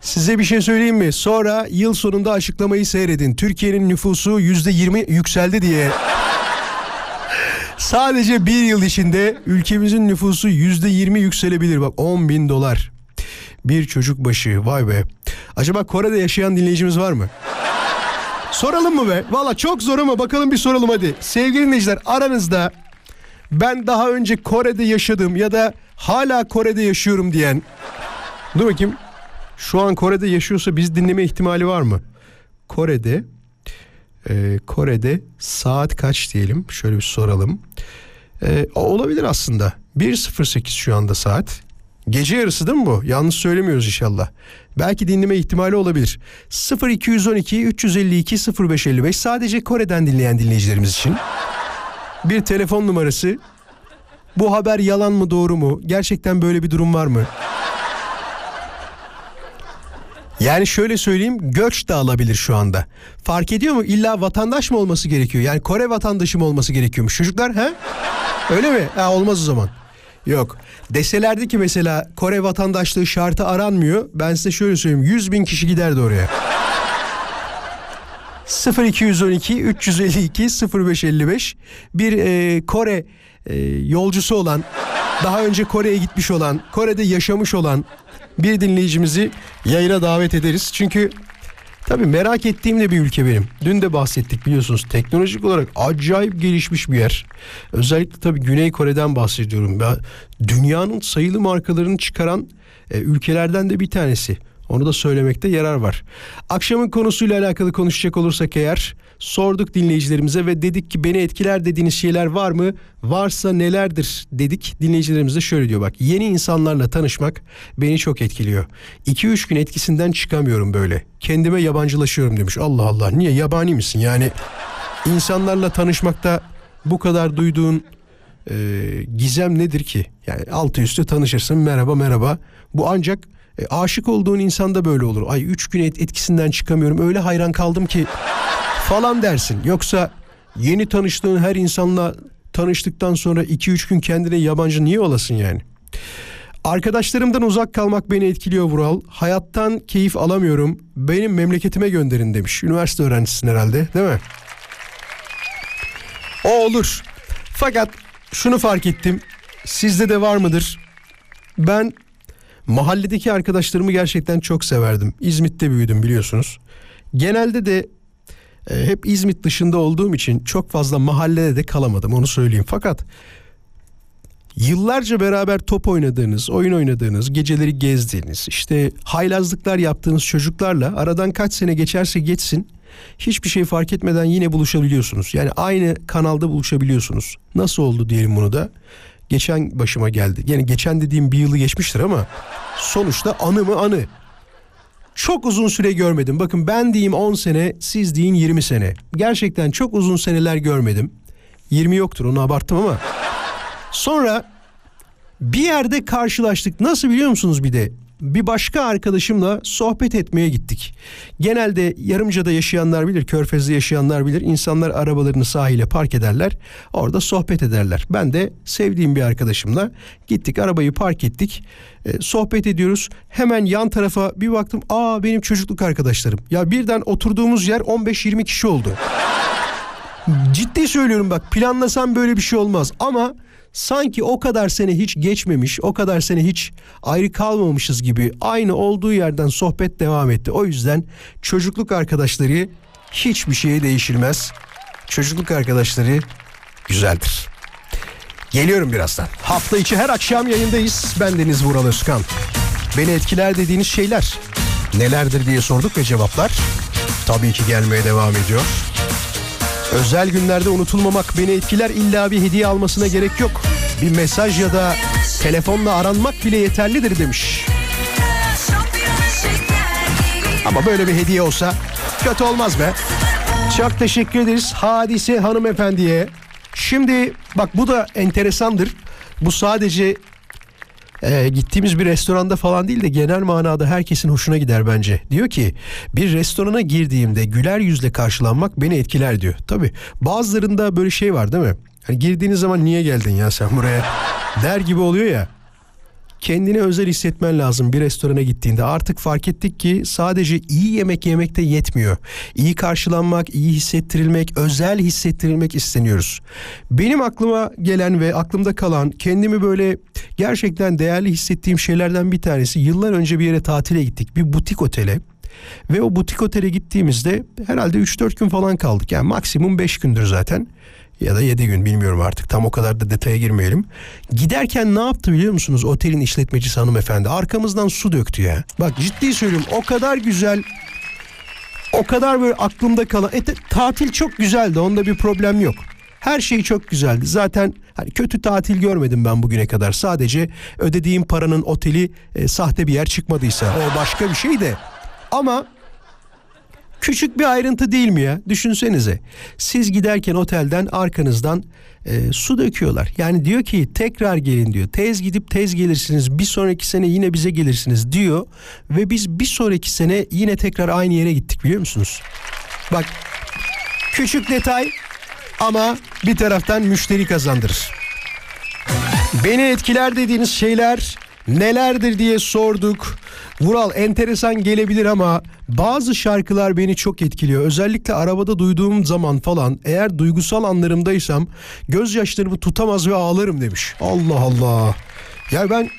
Size bir şey söyleyeyim mi? Sonra yıl sonunda açıklamayı seyredin. Türkiye'nin nüfusu %20 yükseldi diye. Sadece bir yıl içinde ülkemizin nüfusu %20 yükselebilir. Bak 10 bin dolar. Bir çocuk başı vay be. Acaba Kore'de yaşayan dinleyicimiz var mı? Soralım mı be? Valla çok zor ama bakalım bir soralım hadi. Sevgili dinleyiciler aranızda ben daha önce Kore'de yaşadım ya da hala Kore'de yaşıyorum diyen. Dur bakayım. Şu an Kore'de yaşıyorsa biz dinleme ihtimali var mı? Kore'de e, Kore'de saat kaç diyelim? Şöyle bir soralım. E, olabilir aslında. 1.08 şu anda saat. Gece yarısı değil mi bu? Yanlış söylemiyoruz inşallah. Belki dinleme ihtimali olabilir. 0212 352 0555 sadece Kore'den dinleyen dinleyicilerimiz için. Bir telefon numarası. Bu haber yalan mı doğru mu? Gerçekten böyle bir durum var mı? Yani şöyle söyleyeyim göç de alabilir şu anda. Fark ediyor mu? İlla vatandaş mı olması gerekiyor? Yani Kore vatandaşı mı olması gerekiyormuş? Çocuklar he? Öyle mi? Ha, olmaz o zaman. Yok. Deselerdi ki mesela Kore vatandaşlığı şartı aranmıyor. Ben size şöyle söyleyeyim. 100 bin kişi giderdi oraya. 0212 352 0555 bir e, Kore e, yolcusu olan daha önce Kore'ye gitmiş olan Kore'de yaşamış olan bir dinleyicimizi yayına davet ederiz. Çünkü tabii merak ettiğim de bir ülke benim. Dün de bahsettik biliyorsunuz teknolojik olarak acayip gelişmiş bir yer. Özellikle tabii Güney Kore'den bahsediyorum. Ya, dünyanın sayılı markalarını çıkaran e, ülkelerden de bir tanesi. Onu da söylemekte yarar var. Akşamın konusuyla alakalı konuşacak olursak eğer sorduk dinleyicilerimize ve dedik ki beni etkiler dediğiniz şeyler var mı? Varsa nelerdir dedik. Dinleyicilerimiz de şöyle diyor bak yeni insanlarla tanışmak beni çok etkiliyor. 2-3 gün etkisinden çıkamıyorum böyle. Kendime yabancılaşıyorum demiş. Allah Allah niye yabani misin? Yani insanlarla tanışmakta bu kadar duyduğun e, gizem nedir ki? Yani altı üstü tanışırsın merhaba merhaba. Bu ancak e, aşık olduğun insanda böyle olur. Ay üç gün et, etkisinden çıkamıyorum öyle hayran kaldım ki falan dersin. Yoksa yeni tanıştığın her insanla tanıştıktan sonra iki üç gün kendine yabancı niye olasın yani? Arkadaşlarımdan uzak kalmak beni etkiliyor Vural. Hayattan keyif alamıyorum. Benim memleketime gönderin demiş. Üniversite öğrencisin herhalde değil mi? O olur. Fakat şunu fark ettim. Sizde de var mıdır? Ben mahalledeki arkadaşlarımı gerçekten çok severdim. İzmit'te büyüdüm biliyorsunuz. Genelde de e, hep İzmit dışında olduğum için çok fazla mahallede de kalamadım onu söyleyeyim. Fakat yıllarca beraber top oynadığınız, oyun oynadığınız, geceleri gezdiğiniz, işte haylazlıklar yaptığınız çocuklarla aradan kaç sene geçerse geçsin hiçbir şey fark etmeden yine buluşabiliyorsunuz. Yani aynı kanalda buluşabiliyorsunuz. Nasıl oldu diyelim bunu da? Geçen başıma geldi. Yani geçen dediğim bir yılı geçmiştir ama sonuçta anı mı anı. Çok uzun süre görmedim. Bakın ben diyeyim 10 sene, siz deyin 20 sene. Gerçekten çok uzun seneler görmedim. 20 yoktur onu abarttım ama. Sonra bir yerde karşılaştık. Nasıl biliyor musunuz bir de? Bir başka arkadaşımla sohbet etmeye gittik. Genelde Yarımca'da yaşayanlar bilir, Körfez'de yaşayanlar bilir. İnsanlar arabalarını sahile park ederler. Orada sohbet ederler. Ben de sevdiğim bir arkadaşımla gittik arabayı park ettik. E, sohbet ediyoruz. Hemen yan tarafa bir baktım. Aa benim çocukluk arkadaşlarım. Ya birden oturduğumuz yer 15-20 kişi oldu. Ciddi söylüyorum bak planlasam böyle bir şey olmaz ama sanki o kadar sene hiç geçmemiş, o kadar sene hiç ayrı kalmamışız gibi aynı olduğu yerden sohbet devam etti. O yüzden çocukluk arkadaşları hiçbir şeye değişilmez. Çocukluk arkadaşları güzeldir. Geliyorum birazdan. Hafta içi her akşam yayındayız. Ben Deniz Vural Özkan. Beni etkiler dediğiniz şeyler nelerdir diye sorduk ve cevaplar tabii ki gelmeye devam ediyor. Özel günlerde unutulmamak beni etkiler illa bir hediye almasına gerek yok. Bir mesaj ya da telefonla aranmak bile yeterlidir demiş. Ama böyle bir hediye olsa kötü olmaz be. Çok teşekkür ederiz Hadise hanımefendiye. Şimdi bak bu da enteresandır. Bu sadece e, gittiğimiz bir restoranda falan değil de genel manada herkesin hoşuna gider bence. Diyor ki bir restorana girdiğimde güler yüzle karşılanmak beni etkiler diyor. Tabi bazılarında böyle şey var değil mi? Hani girdiğiniz zaman niye geldin ya sen buraya der gibi oluyor ya. Kendini özel hissetmen lazım bir restorana gittiğinde. Artık fark ettik ki sadece iyi yemek yemekte yetmiyor. İyi karşılanmak, iyi hissettirilmek, özel hissettirilmek isteniyoruz. Benim aklıma gelen ve aklımda kalan kendimi böyle gerçekten değerli hissettiğim şeylerden bir tanesi yıllar önce bir yere tatile gittik. Bir butik otele. Ve o butik otele gittiğimizde herhalde 3-4 gün falan kaldık. Yani maksimum 5 gündür zaten. Ya da 7 gün bilmiyorum artık. Tam o kadar da detaya girmeyelim. Giderken ne yaptı biliyor musunuz? Otelin işletmecisi hanımefendi. Arkamızdan su döktü ya. Bak ciddi söylüyorum o kadar güzel o kadar böyle aklımda kalan. E, tatil çok güzeldi. Onda bir problem yok. Her şey çok güzeldi. Zaten hani kötü tatil görmedim ben bugüne kadar. Sadece ödediğim paranın oteli e, sahte bir yer çıkmadıysa o başka bir şey de. Ama küçük bir ayrıntı değil mi ya? Düşünsenize. Siz giderken otelden arkanızdan e, su döküyorlar. Yani diyor ki tekrar gelin diyor. Tez gidip tez gelirsiniz. Bir sonraki sene yine bize gelirsiniz diyor. Ve biz bir sonraki sene yine tekrar aynı yere gittik biliyor musunuz? Bak küçük detay ama bir taraftan müşteri kazandırır. Beni etkiler dediğiniz şeyler nelerdir diye sorduk. Vural enteresan gelebilir ama bazı şarkılar beni çok etkiliyor. Özellikle arabada duyduğum zaman falan eğer duygusal anlarımdaysam gözyaşlarımı tutamaz ve ağlarım demiş. Allah Allah. Ya ben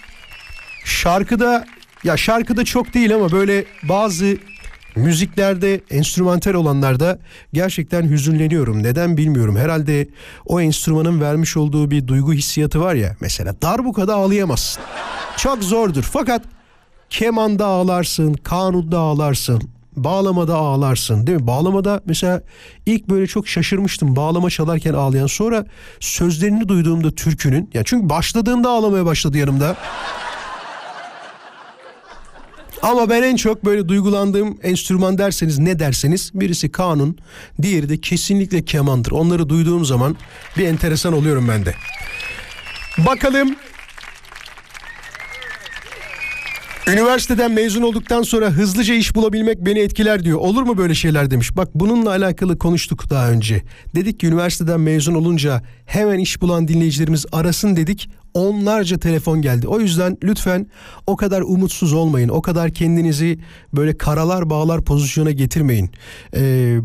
şarkıda ya şarkıda çok değil ama böyle bazı müziklerde enstrümantal olanlarda gerçekten hüzünleniyorum. Neden bilmiyorum. Herhalde o enstrümanın vermiş olduğu bir duygu hissiyatı var ya. Mesela darbukada ağlayamazsın. Çok zordur. Fakat kemanda ağlarsın, kanunda ağlarsın, bağlamada ağlarsın değil mi? Bağlamada mesela ilk böyle çok şaşırmıştım bağlama çalarken ağlayan sonra sözlerini duyduğumda türkünün ya çünkü başladığında ağlamaya başladı yanımda. Ama ben en çok böyle duygulandığım enstrüman derseniz ne derseniz birisi kanun, diğeri de kesinlikle kemandır. Onları duyduğum zaman bir enteresan oluyorum ben de. Bakalım Üniversiteden mezun olduktan sonra hızlıca iş bulabilmek beni etkiler diyor. Olur mu böyle şeyler demiş. Bak bununla alakalı konuştuk daha önce. Dedik ki üniversiteden mezun olunca hemen iş bulan dinleyicilerimiz arasın dedik. Onlarca telefon geldi. O yüzden lütfen o kadar umutsuz olmayın. O kadar kendinizi böyle karalar bağlar pozisyona getirmeyin. Eee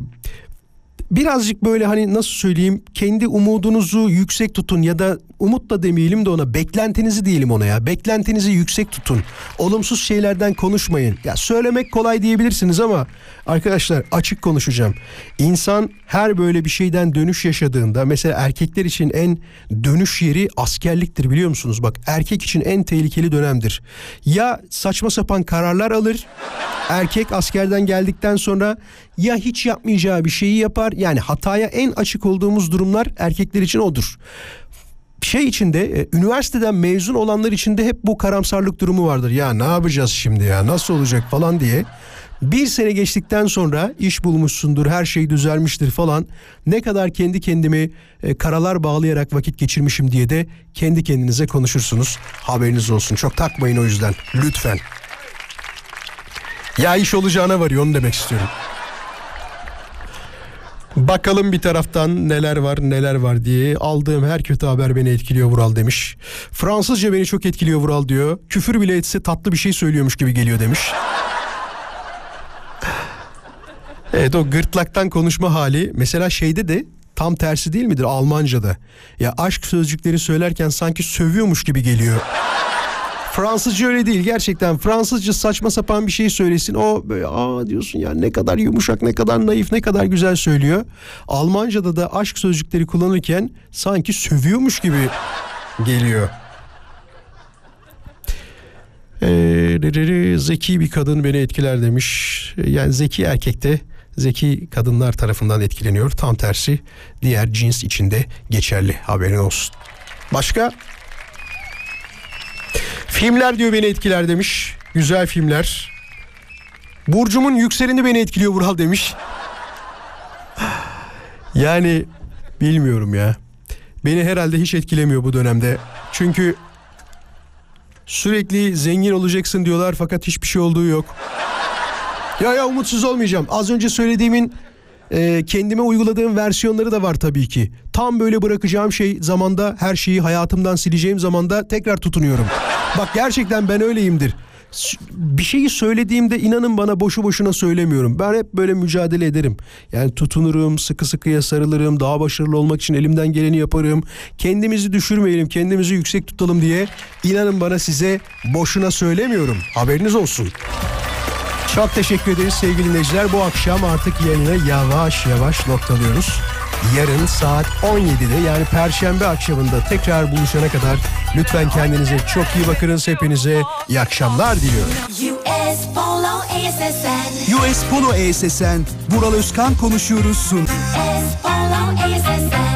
birazcık böyle hani nasıl söyleyeyim kendi umudunuzu yüksek tutun ya da umut da demeyelim de ona beklentinizi diyelim ona ya. Beklentinizi yüksek tutun. Olumsuz şeylerden konuşmayın. Ya söylemek kolay diyebilirsiniz ama arkadaşlar açık konuşacağım. İnsan her böyle bir şeyden dönüş yaşadığında mesela erkekler için en dönüş yeri askerliktir biliyor musunuz? Bak erkek için en tehlikeli dönemdir. Ya saçma sapan kararlar alır. Erkek askerden geldikten sonra ya hiç yapmayacağı bir şeyi yapar. Yani hataya en açık olduğumuz durumlar erkekler için odur şey içinde e, üniversiteden mezun olanlar içinde hep bu karamsarlık durumu vardır. Ya ne yapacağız şimdi ya nasıl olacak falan diye. Bir sene geçtikten sonra iş bulmuşsundur, her şey düzelmiştir falan. Ne kadar kendi kendimi e, karalar bağlayarak vakit geçirmişim diye de kendi kendinize konuşursunuz. Haberiniz olsun. Çok takmayın o yüzden. Lütfen. Ya iş olacağına varıyor onu demek istiyorum. Bakalım bir taraftan neler var neler var diye aldığım her kötü haber beni etkiliyor Vural demiş. Fransızca beni çok etkiliyor Vural diyor. Küfür bile etse tatlı bir şey söylüyormuş gibi geliyor demiş. Evet o gırtlaktan konuşma hali mesela şeyde de tam tersi değil midir Almanca'da? Ya aşk sözcükleri söylerken sanki sövüyormuş gibi geliyor. Fransızca öyle değil gerçekten. Fransızca saçma sapan bir şey söylesin. O böyle aa diyorsun ya ne kadar yumuşak, ne kadar naif, ne kadar güzel söylüyor. Almanca'da da aşk sözcükleri kullanırken sanki sövüyormuş gibi geliyor. Ee, zeki bir kadın beni etkiler demiş. Yani zeki erkekte zeki kadınlar tarafından etkileniyor. Tam tersi diğer cins içinde geçerli haberin olsun. Başka? Filmler diyor beni etkiler demiş. Güzel filmler. Burcumun yükseleni beni etkiliyor Vural demiş. Yani bilmiyorum ya. Beni herhalde hiç etkilemiyor bu dönemde. Çünkü sürekli zengin olacaksın diyorlar fakat hiçbir şey olduğu yok. Ya ya umutsuz olmayacağım. Az önce söylediğimin e, kendime uyguladığım versiyonları da var tabii ki. Tam böyle bırakacağım şey zamanda her şeyi hayatımdan sileceğim zamanda tekrar tutunuyorum. Bak gerçekten ben öyleyimdir. Bir şeyi söylediğimde inanın bana boşu boşuna söylemiyorum. Ben hep böyle mücadele ederim. Yani tutunurum, sıkı sıkıya sarılırım, daha başarılı olmak için elimden geleni yaparım. Kendimizi düşürmeyelim, kendimizi yüksek tutalım diye inanın bana size boşuna söylemiyorum. Haberiniz olsun. Çok teşekkür ederiz sevgili dinleyiciler. Bu akşam artık yayını yavaş yavaş noktalıyoruz. Yarın saat 17'de yani Perşembe akşamında tekrar buluşana kadar lütfen kendinize çok iyi bakınız. Hepinize iyi akşamlar diliyorum. US Polo ASSN US Polo ESSN, Vural Özkan konuşuyoruz sun. US Polo ASSN